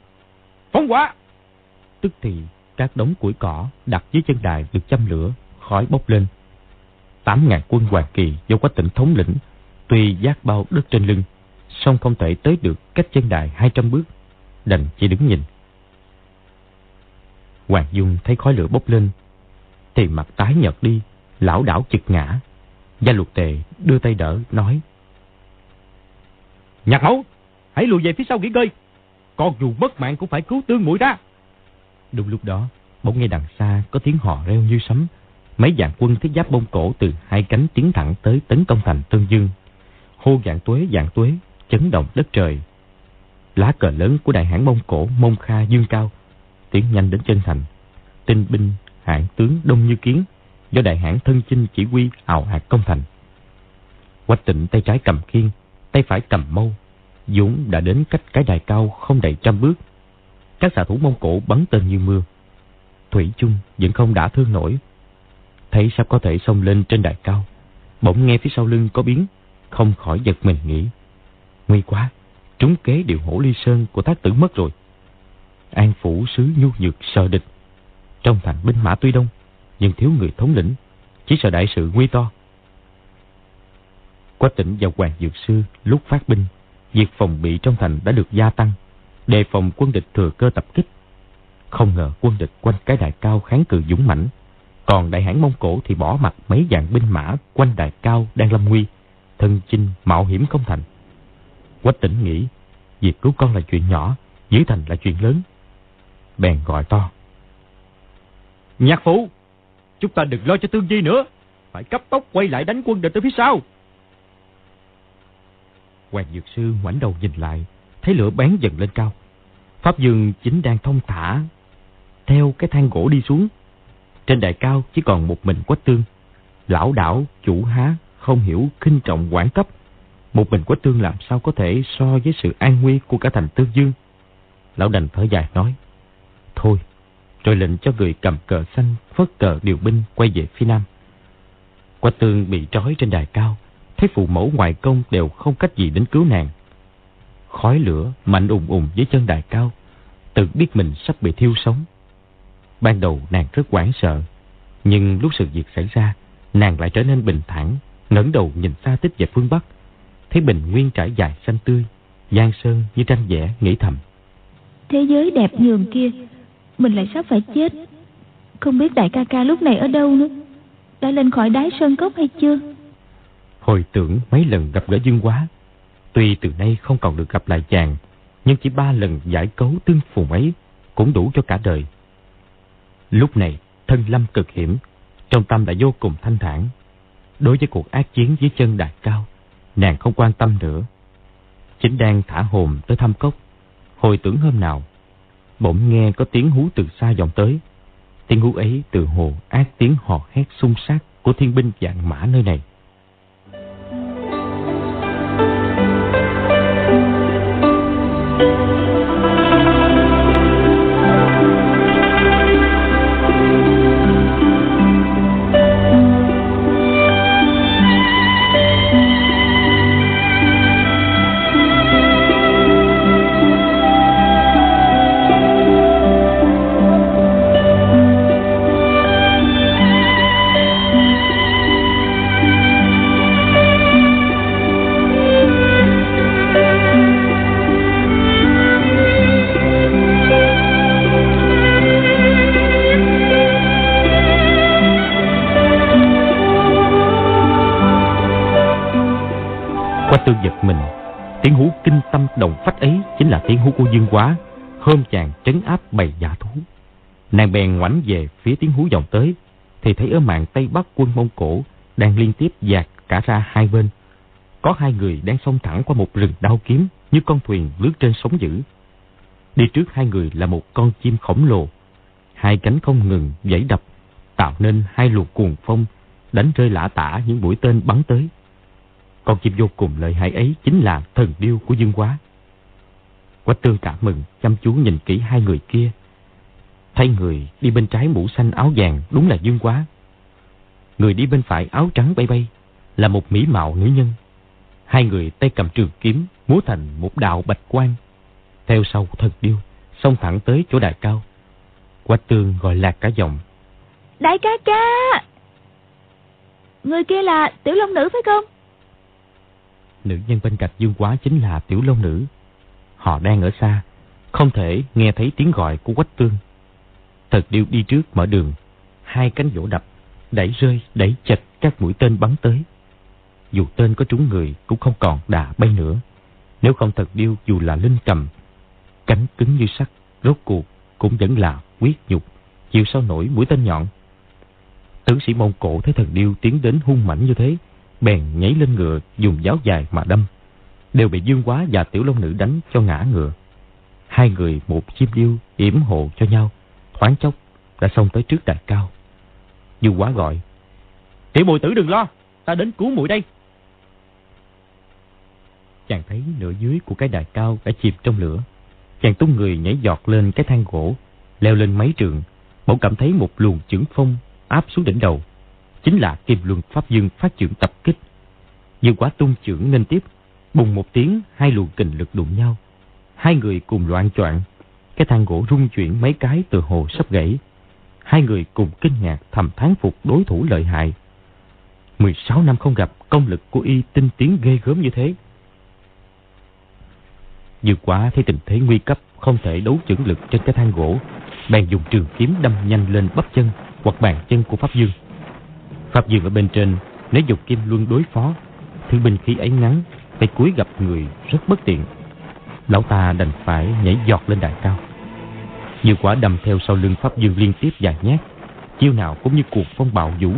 Phóng quá. Tức thì các đống củi cỏ đặt dưới chân đài được châm lửa, khói bốc lên. Tám ngàn quân Hoàng Kỳ do quách tỉnh thống lĩnh, tuy giác bao đất trên lưng, song không thể tới được cách chân đài hai trăm bước, đành chỉ đứng nhìn. Hoàng Dung thấy khói lửa bốc lên, thì mặt tái nhợt đi, lão đảo chực ngã. Gia luật tề đưa tay đỡ, nói. Nhạc mẫu, hãy lùi về phía sau nghỉ ngơi. Con dù mất mạng cũng phải cứu tương mũi ra. Đúng lúc đó, bỗng nghe đằng xa có tiếng hò reo như sấm. Mấy dạng quân thiết giáp bông cổ từ hai cánh tiến thẳng tới tấn công thành Tân Dương. Hô dạng tuế dạng tuế, chấn động đất trời. Lá cờ lớn của đại hãn Mông Cổ Mông Kha dương cao, tiến nhanh đến chân thành. Tinh binh, hạng tướng đông như kiến, do đại hãn thân chinh chỉ huy ảo hạt công thành. Quách tịnh tay trái cầm khiên, tay phải cầm mâu. Dũng đã đến cách cái đài cao không đầy trăm bước. Các xạ thủ Mông Cổ bắn tên như mưa. Thủy chung vẫn không đã thương nổi. Thấy sắp có thể xông lên trên đài cao. Bỗng nghe phía sau lưng có biến, không khỏi giật mình nghĩ. Nguy quá, trúng kế điều hổ ly sơn của thác tử mất rồi. An phủ sứ nhu nhược sợ địch. Trong thành binh mã tuy đông, nhưng thiếu người thống lĩnh, chỉ sợ đại sự nguy to. Quách tỉnh và Hoàng Dược Sư lúc phát binh, việc phòng bị trong thành đã được gia tăng, đề phòng quân địch thừa cơ tập kích. Không ngờ quân địch quanh cái đài cao kháng cự dũng mãnh, còn đại hãn Mông Cổ thì bỏ mặt mấy dạng binh mã quanh đài cao đang lâm nguy, thân chinh mạo hiểm không thành. Quách tỉnh nghĩ, việc cứu con là chuyện nhỏ, giữ thành là chuyện lớn. Bèn gọi to. Nhạc phụ, chúng ta đừng lo cho tương di nữa, phải cấp tốc quay lại đánh quân địch từ phía sau. Hoàng Dược Sư ngoảnh đầu nhìn lại, thấy lửa bén dần lên cao. Pháp Dương chính đang thông thả, theo cái thang gỗ đi xuống. Trên đài cao chỉ còn một mình quách tương. Lão đảo, chủ há, không hiểu khinh trọng quản cấp. Một mình quách tương làm sao có thể so với sự an nguy của cả thành tương dương. Lão đành thở dài nói. Thôi, rồi lệnh cho người cầm cờ xanh phất cờ điều binh quay về phía nam. Quách tương bị trói trên đài cao, thấy phụ mẫu ngoại công đều không cách gì đến cứu nàng. Khói lửa mạnh ùng ùng dưới chân đài cao, tự biết mình sắp bị thiêu sống. Ban đầu nàng rất hoảng sợ, nhưng lúc sự việc xảy ra, nàng lại trở nên bình thản, ngẩng đầu nhìn xa tích về phương Bắc, thấy bình nguyên trải dài xanh tươi, giang sơn như tranh vẽ nghĩ thầm. Thế giới đẹp nhường kia, mình lại sắp phải chết. Không biết đại ca ca lúc này ở đâu nữa, đã lên khỏi đáy sơn cốc hay chưa? Hồi tưởng mấy lần gặp gỡ Dương Quá, tuy từ nay không còn được gặp lại chàng, nhưng chỉ ba lần giải cấu tương phùng ấy cũng đủ cho cả đời. Lúc này, thân lâm cực hiểm, trong tâm đã vô cùng thanh thản. Đối với cuộc ác chiến dưới chân đài cao, nàng không quan tâm nữa. Chính đang thả hồn tới thăm cốc, hồi tưởng hôm nào, bỗng nghe có tiếng hú từ xa vọng tới. Tiếng hú ấy từ hồ ác tiếng hò hét xung sát của thiên binh dạng mã nơi này. Dương Quá Hôm chàng trấn áp bầy giả thú. Nàng bèn ngoảnh về phía tiếng hú vọng tới, Thì thấy ở mạng Tây Bắc quân Mông Cổ Đang liên tiếp dạt cả ra hai bên. Có hai người đang xông thẳng qua một rừng đao kiếm Như con thuyền lướt trên sóng dữ. Đi trước hai người là một con chim khổng lồ. Hai cánh không ngừng vẫy đập, Tạo nên hai luồng cuồng phong Đánh rơi lả tả những mũi tên bắn tới. Con chim vô cùng lợi hại ấy Chính là thần điêu của Dương Quá. Quách tương cảm mừng Chăm chú nhìn kỹ hai người kia. Thấy người đi bên trái mũ xanh áo vàng Đúng là Dương Quá. Người đi bên phải áo trắng bay bay Là một mỹ mạo nữ nhân. Hai người tay cầm trường kiếm Múa thành một đạo bạch quang. Theo sau thần điêu Xông thẳng tới chỗ đài cao. Quách tương gọi lạc cả giọng. Đại ca ca! Người kia là tiểu long nữ phải không? Nữ nhân bên cạnh Dương Quá chính là tiểu long nữ Họ đang ở xa Không thể nghe thấy tiếng gọi của Quách Tương. Thật điêu đi trước mở đường Hai cánh vỗ đập Đẩy rơi, đẩy chật các mũi tên bắn tới. Dù tên có trúng người Cũng không còn đà bay nữa. Nếu không thật điêu dù là linh cầm Cánh cứng như sắt Rốt cuộc cũng vẫn là quyết nhục Chịu sao nổi mũi tên nhọn. Tướng sĩ Mông Cổ thấy thần điêu tiến đến hung mãnh như thế Bèn nhảy lên ngựa dùng giáo dài mà đâm. Đều bị Dương Quá và Tiểu Long Nữ đánh cho ngã ngựa. Hai người một chim điêu yểm hộ cho nhau. Thoáng chốc đã xông tới trước đài cao. Dương Quá gọi, Tiểu bùi tử đừng lo, Ta đến cứu muội đây. Chàng thấy nửa dưới của cái đài cao đã chìm trong lửa. Chàng tung người nhảy giọt lên cái thang gỗ, Leo lên mấy trường. Bỗng cảm thấy một luồng chưởng phong áp xuống đỉnh đầu. Chính là kim luân pháp dương phát trưởng tập kích. Dương quá tung trưởng nên tiếp. Bùng một tiếng, hai luồng kình lực đụng nhau. Hai người cùng loạn choạng. Cái thang gỗ rung chuyển mấy cái từ hồ sắp gãy. Hai người cùng kinh ngạc thầm thán phục đối thủ lợi hại. 16 năm không gặp, công lực của y tinh tiến ghê gớm như thế. Dư quá thấy tình thế nguy cấp, Không thể đấu chưởng lực trên cái thang gỗ. Bèn dùng trường kiếm đâm nhanh lên bắp chân Hoặc bàn chân của Pháp Dương. Pháp Dương ở bên trên, Nếu dùng kim luân đối phó Thứ binh khí ấy ngắn Tay cuối gặp người rất bất tiện. Lão ta đành phải nhảy giọt lên đài cao. Như quả đâm theo sau lưng Pháp Dương liên tiếp vài nhát. Chiêu nào cũng như cuộc phong bạo vũ.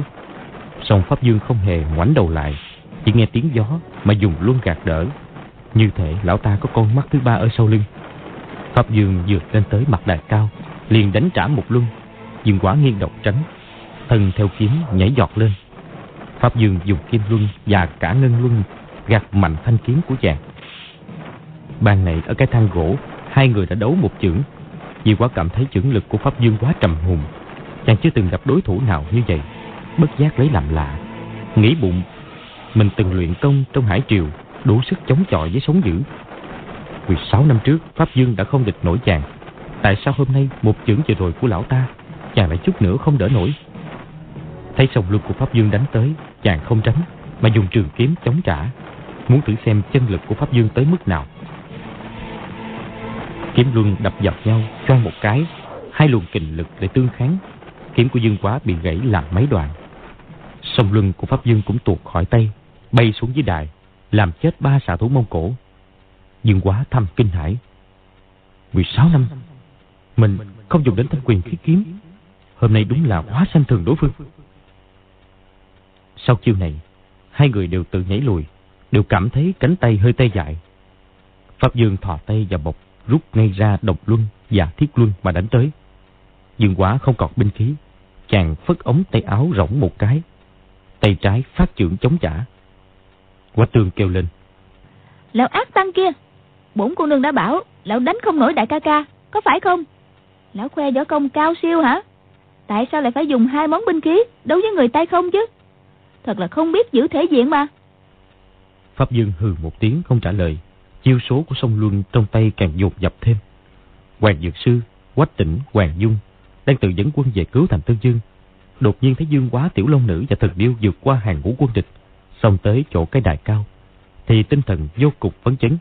Song Pháp Dương không hề ngoảnh đầu lại, Chỉ nghe tiếng gió mà dùng luân gạt đỡ. Như thể lão ta có con mắt thứ ba ở sau lưng. Pháp Dương vượt lên tới mặt đài cao, Liền đánh trả một luân Dương quả nghiêng độc tránh, Thân theo kiếm nhảy giọt lên. Pháp Dương dùng kim luân và cả ngân luân Gạt mạnh thanh kiếm của chàng Ban này ở cái thang gỗ Hai người đã đấu một chưởng Vì quá cảm thấy chưởng lực của Pháp Dương quá trầm hùng Chàng chưa từng gặp đối thủ nào như vậy Bất giác lấy làm lạ Nghĩ bụng Mình từng luyện công trong hải triều đủ sức chống chọi với sống dữ. 16 năm trước, Pháp Dương đã không địch nổi chàng. Tại sao hôm nay một chưởng vừa rồi của lão ta, chàng lại chút nữa không đỡ nổi? Thấy sông lực của Pháp Dương đánh tới, chàng không tránh, mà dùng trường kiếm chống trả. Muốn thử xem chân lực của Pháp Dương tới mức nào. Kiếm luân đập dập nhau, choang một cái, hai luồng kình lực để tương kháng. Kiếm của Dương Quá bị gãy làm mấy đoạn. Sông luân của Pháp Dương cũng tuột khỏi tay, bay xuống dưới đài, làm chết ba xạ thủ Mông Cổ. Dương quá thăm kinh hãi. 16 năm, mình không dùng đến thanh quyền khí kiếm. Hôm nay đúng là quá xem thường đối phương. Sau chiêu này, hai người đều tự nhảy lùi, đều cảm thấy cánh tay hơi tê dại. Pháp Dương thò tay vào bọc, rút ngay ra độc luân và thiết luân mà đánh tới. Dương quá không còn binh khí, chàng phất ống tay áo rỗng một cái. Tay trái phát trưởng chống trả, Quách tương kêu lên. Lão ác tăng kia, bổn cô nương đã bảo, lão đánh không nổi đại ca ca, có phải không? Lão khoe võ công cao siêu hả? Tại sao lại phải dùng hai món binh khí đấu với người tay không chứ? Thật là không biết giữ thể diện mà. Pháp Dương hừ một tiếng không trả lời. Chiêu số của sông Luân trong tay càng dồn dập thêm. Hoàng Dược Sư, Quách Tỉnh, Hoàng Dung đang tự dẫn quân về cứu thành Tương Dương. Đột nhiên thấy Dương Quá Tiểu Long Nữ và Thần Điêu vượt qua hàng ngũ quân địch xong tới chỗ cái đài cao thì tinh thần vô cục phấn chấn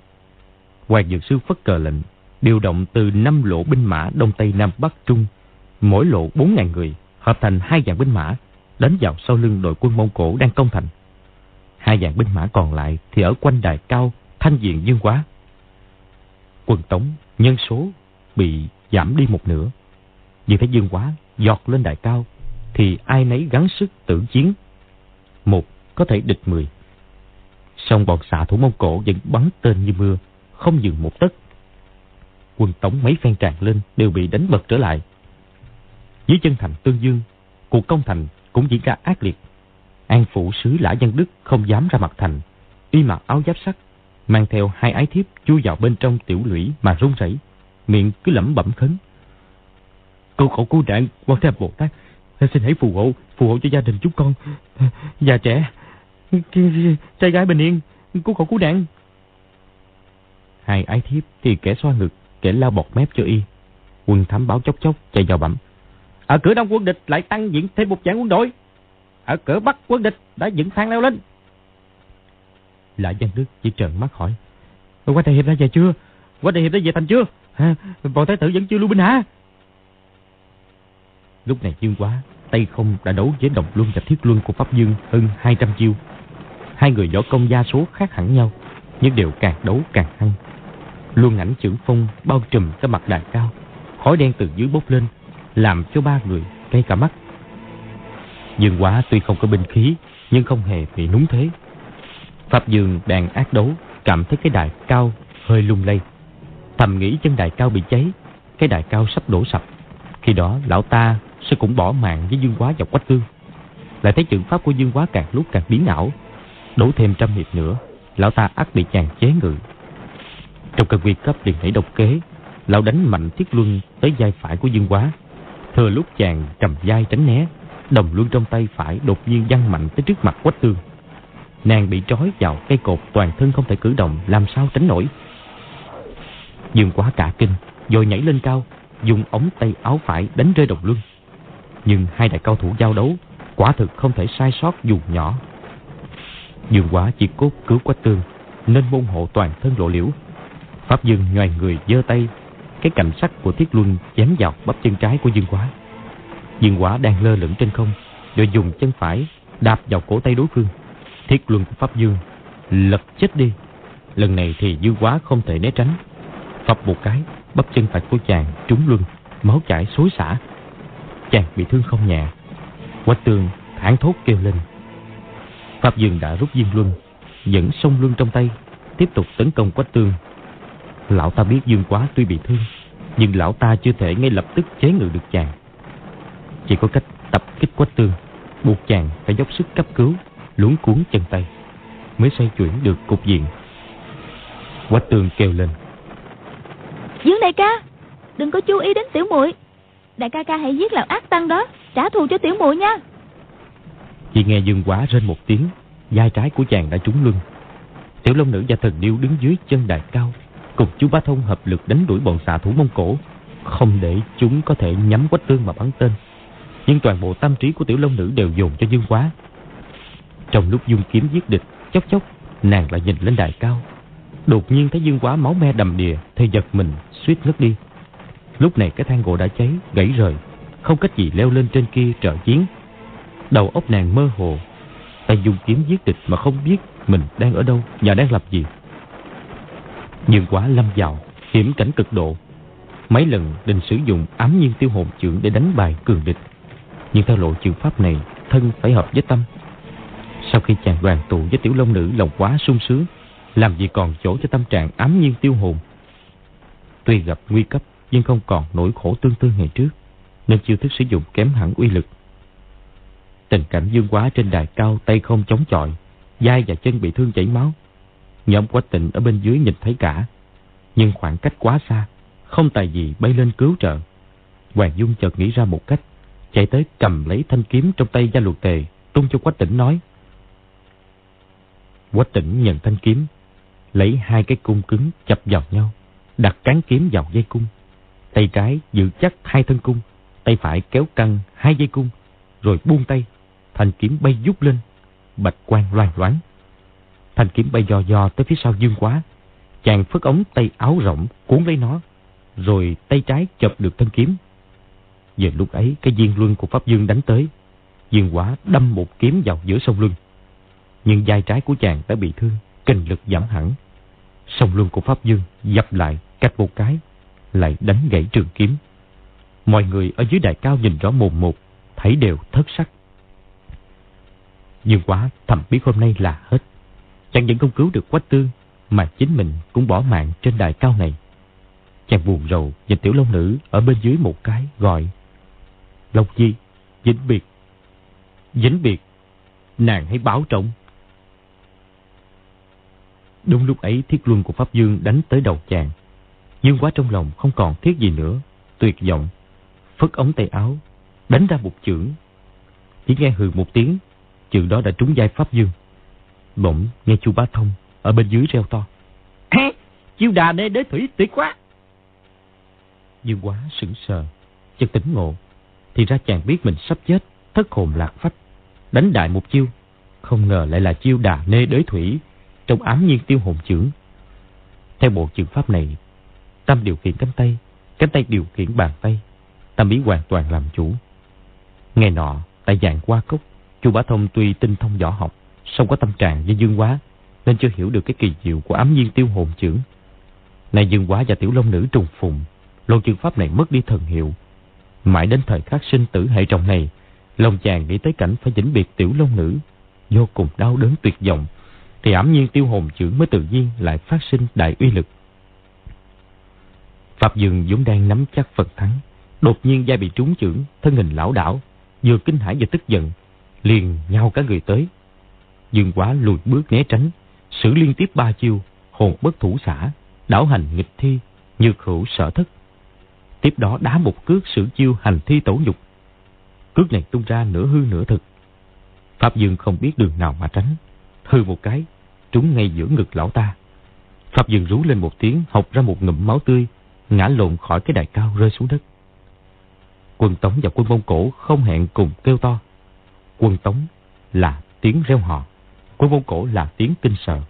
hoàng dược sư phất cờ lệnh điều động từ năm lộ binh mã đông tây nam bắc trung mỗi lộ bốn ngàn người hợp thành hai dạng binh mã đánh vào sau lưng đội quân mông cổ đang công thành Hai dạng binh mã còn lại thì ở quanh đài cao thanh diện dương quá. Quân tống nhân số bị giảm đi một nửa. Nhưng thấy dương quá giọt lên đài cao thì ai nấy gắng sức tử chiến. Một có thể địch mười. Song bọn xạ thủ Mông Cổ vẫn bắn tên như mưa, không dừng một tấc. Quân tống mấy phen tràn lên đều bị đánh bật trở lại. Dưới chân thành Tương Dương, cuộc công thành cũng diễn ra ác liệt. An phủ sứ Lã Văn Đức không dám ra mặt thành, y mặc áo giáp sắt, mang theo hai ái thiếp chui vào bên trong tiểu lũy mà run rẩy, miệng cứ lẩm bẩm khấn. Câu khẩu cứu đạn, quan thế Bồ Tát, xin hãy phù hộ, phù hộ cho gia đình chúng con, già trẻ, trai gái bình yên, cứu khổ cứu đạn. Hai ái thiếp thì kẻ xoa ngực, kẻ lao bọt mép cho y. Quân thám báo chốc chốc chạy vào bẩm. Ở cửa đông quân địch lại tăng diện thêm một dạng quân đội. Ở cửa bắc quân địch đã dựng thang leo lên. Lại dân đức chỉ trợn mắt hỏi. Qua đại hiệp đã về chưa? Qua đại hiệp đã về thành chưa? À, bọn thái tử vẫn chưa lưu binh hả? Lúc này Dương Quá, tay không đã đấu với Đồng Luân và Thiết Luân của Pháp Dương hơn 200 chiêu. Hai người võ công gia số khác hẳn nhau, nhưng đều càng đấu càng hăng. Luân ảnh trưởng phong bao trùm cái mặt đài cao, khói đen từ dưới bốc lên, làm cho ba người cay cả mắt. Dương Quá tuy không có binh khí, nhưng không hề bị núng thế. Pháp Dương đang ác đấu, cảm thấy cái đài cao hơi lung lay. Thầm nghĩ chân đài cao bị cháy, cái đài cao sắp đổ sập. Khi đó lão ta sẽ cũng bỏ mạng với Dương Quá và Quách Tương. Lại thấy trường pháp của Dương Quá càng lúc càng biến ảo. Đổ thêm trăm hiệp nữa, lão ta ắt bị chàng chế ngự. Trong cơn nguy cấp liền nảy độc kế, lão đánh mạnh thiết luân tới vai phải của Dương Quá. Thừa lúc chàng cầm vai tránh né, đồng luân trong tay phải đột nhiên văng mạnh tới trước mặt Quách Tương. Nàng bị trói vào cây cột toàn thân không thể cử động, làm sao tránh nổi. Dương Quá cả kinh, rồi nhảy lên cao, dùng ống tay áo phải đánh rơi đồng luân. Nhưng hai đại cao thủ giao đấu, quả thực không thể sai sót dù nhỏ. Dương Quá chỉ cốt cứu Quách Tương, nên môn hộ toàn thân lộ liễu. Pháp Dương nhoài người giơ tay, cái cảnh sắt của Thiết Luân chém vào bắp chân trái của Dương Quá. Dương Quả đang lơ lửng trên không, rồi dùng chân phải đạp vào cổ tay đối phương. Thiết Luân của Pháp Dương lật chết đi. Lần này thì Dương Quá không thể né tránh. Phập một cái, bắp chân phải của chàng trúng luân, máu chảy xối xả. Chàng bị thương không nhẹ. Quách tường thản thốt kêu lên. Pháp Dương đã rút viên luân, dẫn sông luân trong tay, tiếp tục tấn công Quách Tương. Lão ta biết Dương Quá tuy bị thương, nhưng lão ta chưa thể ngay lập tức chế ngự được chàng. Chỉ có cách tập kích Quách Tương, buộc chàng phải dốc sức cấp cứu, luống cuốn chân tay, mới xoay chuyển được cục diện. Quách Tương kêu lên. Dương đại ca, đừng có chú ý đến tiểu muội. Đại ca ca hãy giết lão ác tăng đó, trả thù cho tiểu muội nha. Chỉ nghe Dương Quá rên một tiếng, vai trái của chàng đã trúng lưng. Tiểu Long Nữ và Thần Điêu đứng dưới chân đài cao, cùng chú Ba Thông hợp lực đánh đuổi bọn xạ thủ Mông Cổ, không để chúng có thể nhắm quách tương mà bắn tên. Nhưng toàn bộ tâm trí của Tiểu Long Nữ đều dồn cho Dương Quá. Trong lúc dung kiếm giết địch, chốc chốc, nàng lại nhìn lên đài cao. Đột nhiên thấy Dương Quá máu me đầm đìa, thì giật mình, suýt ngất đi. Lúc này cái thang gỗ đã cháy, gãy rời, không cách gì leo lên trên kia trợ chiến. Đầu óc nàng mơ hồ, tay dùng kiếm giết địch mà không biết mình đang ở đâu và đang làm gì. nhưng Quá lâm vào, hiểm cảnh cực độ. Mấy lần định sử dụng ám nhiên tiêu hồn trưởng để đánh bài cường địch. Nhưng theo lộ chữ pháp này, thân phải hợp với tâm. Sau khi chàng đoàn tụ với tiểu long nữ lòng quá sung sướng, làm gì còn chỗ cho tâm trạng ám nhiên tiêu hồn. Tuy gặp nguy cấp, nhưng không còn nỗi khổ tương tư ngày trước, nên chiêu thức sử dụng kém hẳn uy lực. Tình cảnh dương quá trên đài cao tay không chống chọi, vai và chân bị thương chảy máu. Nhóm quách tịnh ở bên dưới nhìn thấy cả, nhưng khoảng cách quá xa, không tài gì bay lên cứu trợ. Hoàng Dung chợt nghĩ ra một cách, chạy tới cầm lấy thanh kiếm trong tay gia luật tề, tung cho quách tỉnh nói. Quách tỉnh nhận thanh kiếm, lấy hai cái cung cứng chập vào nhau, đặt cán kiếm vào dây cung. Tay trái giữ chắc hai thân cung, tay phải kéo căng hai dây cung, rồi buông tay, thanh kiếm bay vút lên, bạch quang loang loáng. Thanh kiếm bay do do tới phía sau dương quá, chàng phất ống tay áo rộng cuốn lấy nó, rồi tay trái chập được thân kiếm. Giờ lúc ấy cái viên luân của Pháp Dương đánh tới, dương quá đâm một kiếm vào giữa sông luân. nhưng vai trái của chàng đã bị thương, kinh lực giảm hẳn. Sông luân của Pháp Dương dập lại cách một cái, lại đánh gãy trường kiếm. Mọi người ở dưới đài cao nhìn rõ mồm một, thấy đều thất sắc. Dương quá thầm biết hôm nay là hết. Chàng vẫn không cứu được Quách Tương, mà chính mình cũng bỏ mạng trên đài cao này. Chàng buồn rầu nhìn tiểu long nữ ở bên dưới một cái gọi. Long Di, vĩnh biệt. Vĩnh biệt, nàng hãy báo trọng. Đúng lúc ấy thiết luân của Pháp Dương đánh tới đầu chàng. Dương quá trong lòng không còn thiết gì nữa, tuyệt vọng. Phất ống tay áo, đánh ra một chưởng. Chỉ nghe hừ một tiếng, chưởng đó đã trúng vai Pháp Dương. Bỗng nghe chu Bá Thông ở bên dưới reo to. Chiêu đà đế đế thủy tuyệt quá. Dương quá sững sờ, chợt tỉnh ngộ. Thì ra chàng biết mình sắp chết, thất hồn lạc phách. Đánh đại một chiêu, không ngờ lại là chiêu đà nê đới thủy trong ám nhiên tiêu hồn trưởng. Theo bộ trường pháp này, Tâm điều khiển cánh tay, cánh tay điều khiển bàn tay. Tâm ý hoàn toàn làm chủ. Ngày nọ, tại dạng qua cốc, chu Bá Thông tuy tinh thông võ học, song có tâm trạng với Dương Quá, nên chưa hiểu được cái kỳ diệu của ám nhiên tiêu hồn trưởng. Nay Dương Quá và Tiểu Long Nữ trùng phùng, lô trường pháp này mất đi thần hiệu. Mãi đến thời khắc sinh tử hệ trọng này, lòng chàng nghĩ tới cảnh phải vĩnh biệt Tiểu Long Nữ, vô cùng đau đớn tuyệt vọng, thì ảm nhiên tiêu hồn chưởng mới tự nhiên lại phát sinh đại uy lực. Pháp Dương vốn đang nắm chắc phần thắng, đột nhiên da bị trúng chưởng, thân hình lão đảo, vừa kinh hãi vừa tức giận, liền nhau cả người tới. Dương quá lùi bước né tránh, xử liên tiếp ba chiêu, hồn bất thủ xả, đảo hành nghịch thi, như hữu sở thất. Tiếp đó đá một cước sử chiêu hành thi tổ nhục. Cước này tung ra nửa hư nửa thực. Pháp Dương không biết đường nào mà tránh. Hư một cái, trúng ngay giữa ngực lão ta. Pháp Dương rú lên một tiếng, học ra một ngụm máu tươi, ngã lộn khỏi cái đài cao rơi xuống đất. Quân Tống và quân Mông Cổ không hẹn cùng kêu to. Quân Tống là tiếng reo hò, quân Mông Cổ là tiếng kinh sợ.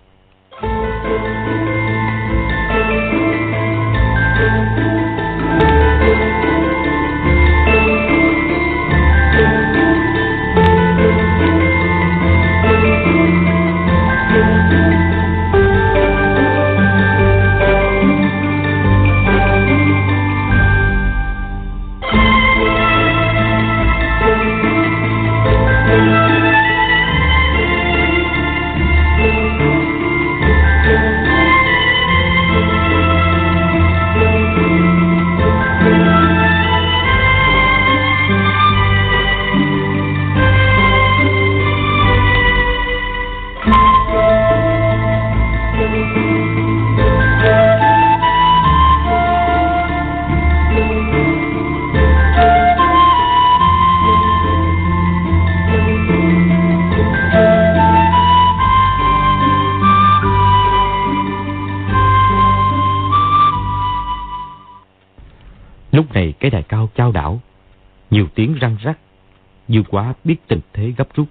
Dư quá biết tình thế gấp rút,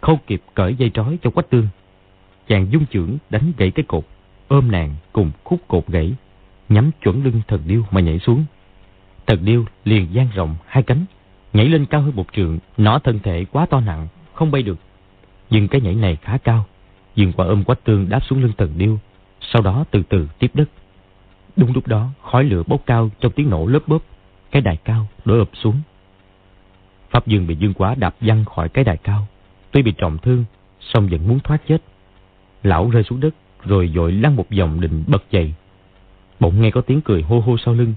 không kịp cởi dây trói cho quách tương. Chàng dung trưởng đánh gãy cái cột, ôm nàng cùng khúc cột gãy, nhắm chuẩn lưng thần điêu mà nhảy xuống. Thần điêu liền dang rộng hai cánh, nhảy lên cao hơn một trường, nó thân thể quá to nặng, không bay được. Nhưng cái nhảy này khá cao, dừng quả ôm quách tương đáp xuống lưng thần điêu, sau đó từ từ tiếp đất. Đúng lúc đó, khói lửa bốc cao trong tiếng nổ lớp bóp, cái đài cao đổ ập xuống. Pháp Dương bị Dương Quá đạp văng khỏi cái đài cao, tuy bị trọng thương, song vẫn muốn thoát chết. Lão rơi xuống đất, rồi dội lăn một vòng định bật dậy. Bỗng nghe có tiếng cười hô hô sau lưng,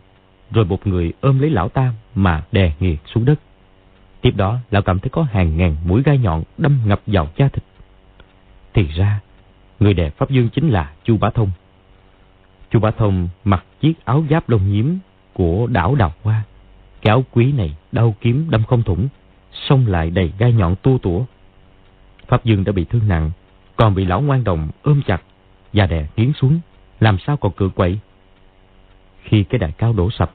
rồi một người ôm lấy lão ta mà đè nghiệt xuống đất. Tiếp đó, lão cảm thấy có hàng ngàn mũi gai nhọn đâm ngập vào da thịt. Thì ra, người đè Pháp Dương chính là Chu Bá Thông. Chu Bá Thông mặc chiếc áo giáp lông nhiễm của đảo Đào Hoa. Cái áo quý này đau kiếm đâm không thủng, xông lại đầy gai nhọn tua tủa. Pháp Dương đã bị thương nặng, còn bị lão ngoan đồng ôm chặt và đè nghiến xuống, làm sao còn cự quậy. Khi cái đài cao đổ sập,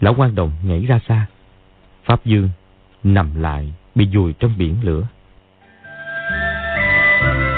lão ngoan đồng nhảy ra xa. Pháp Dương nằm lại bị dùi trong biển lửa. Thank you.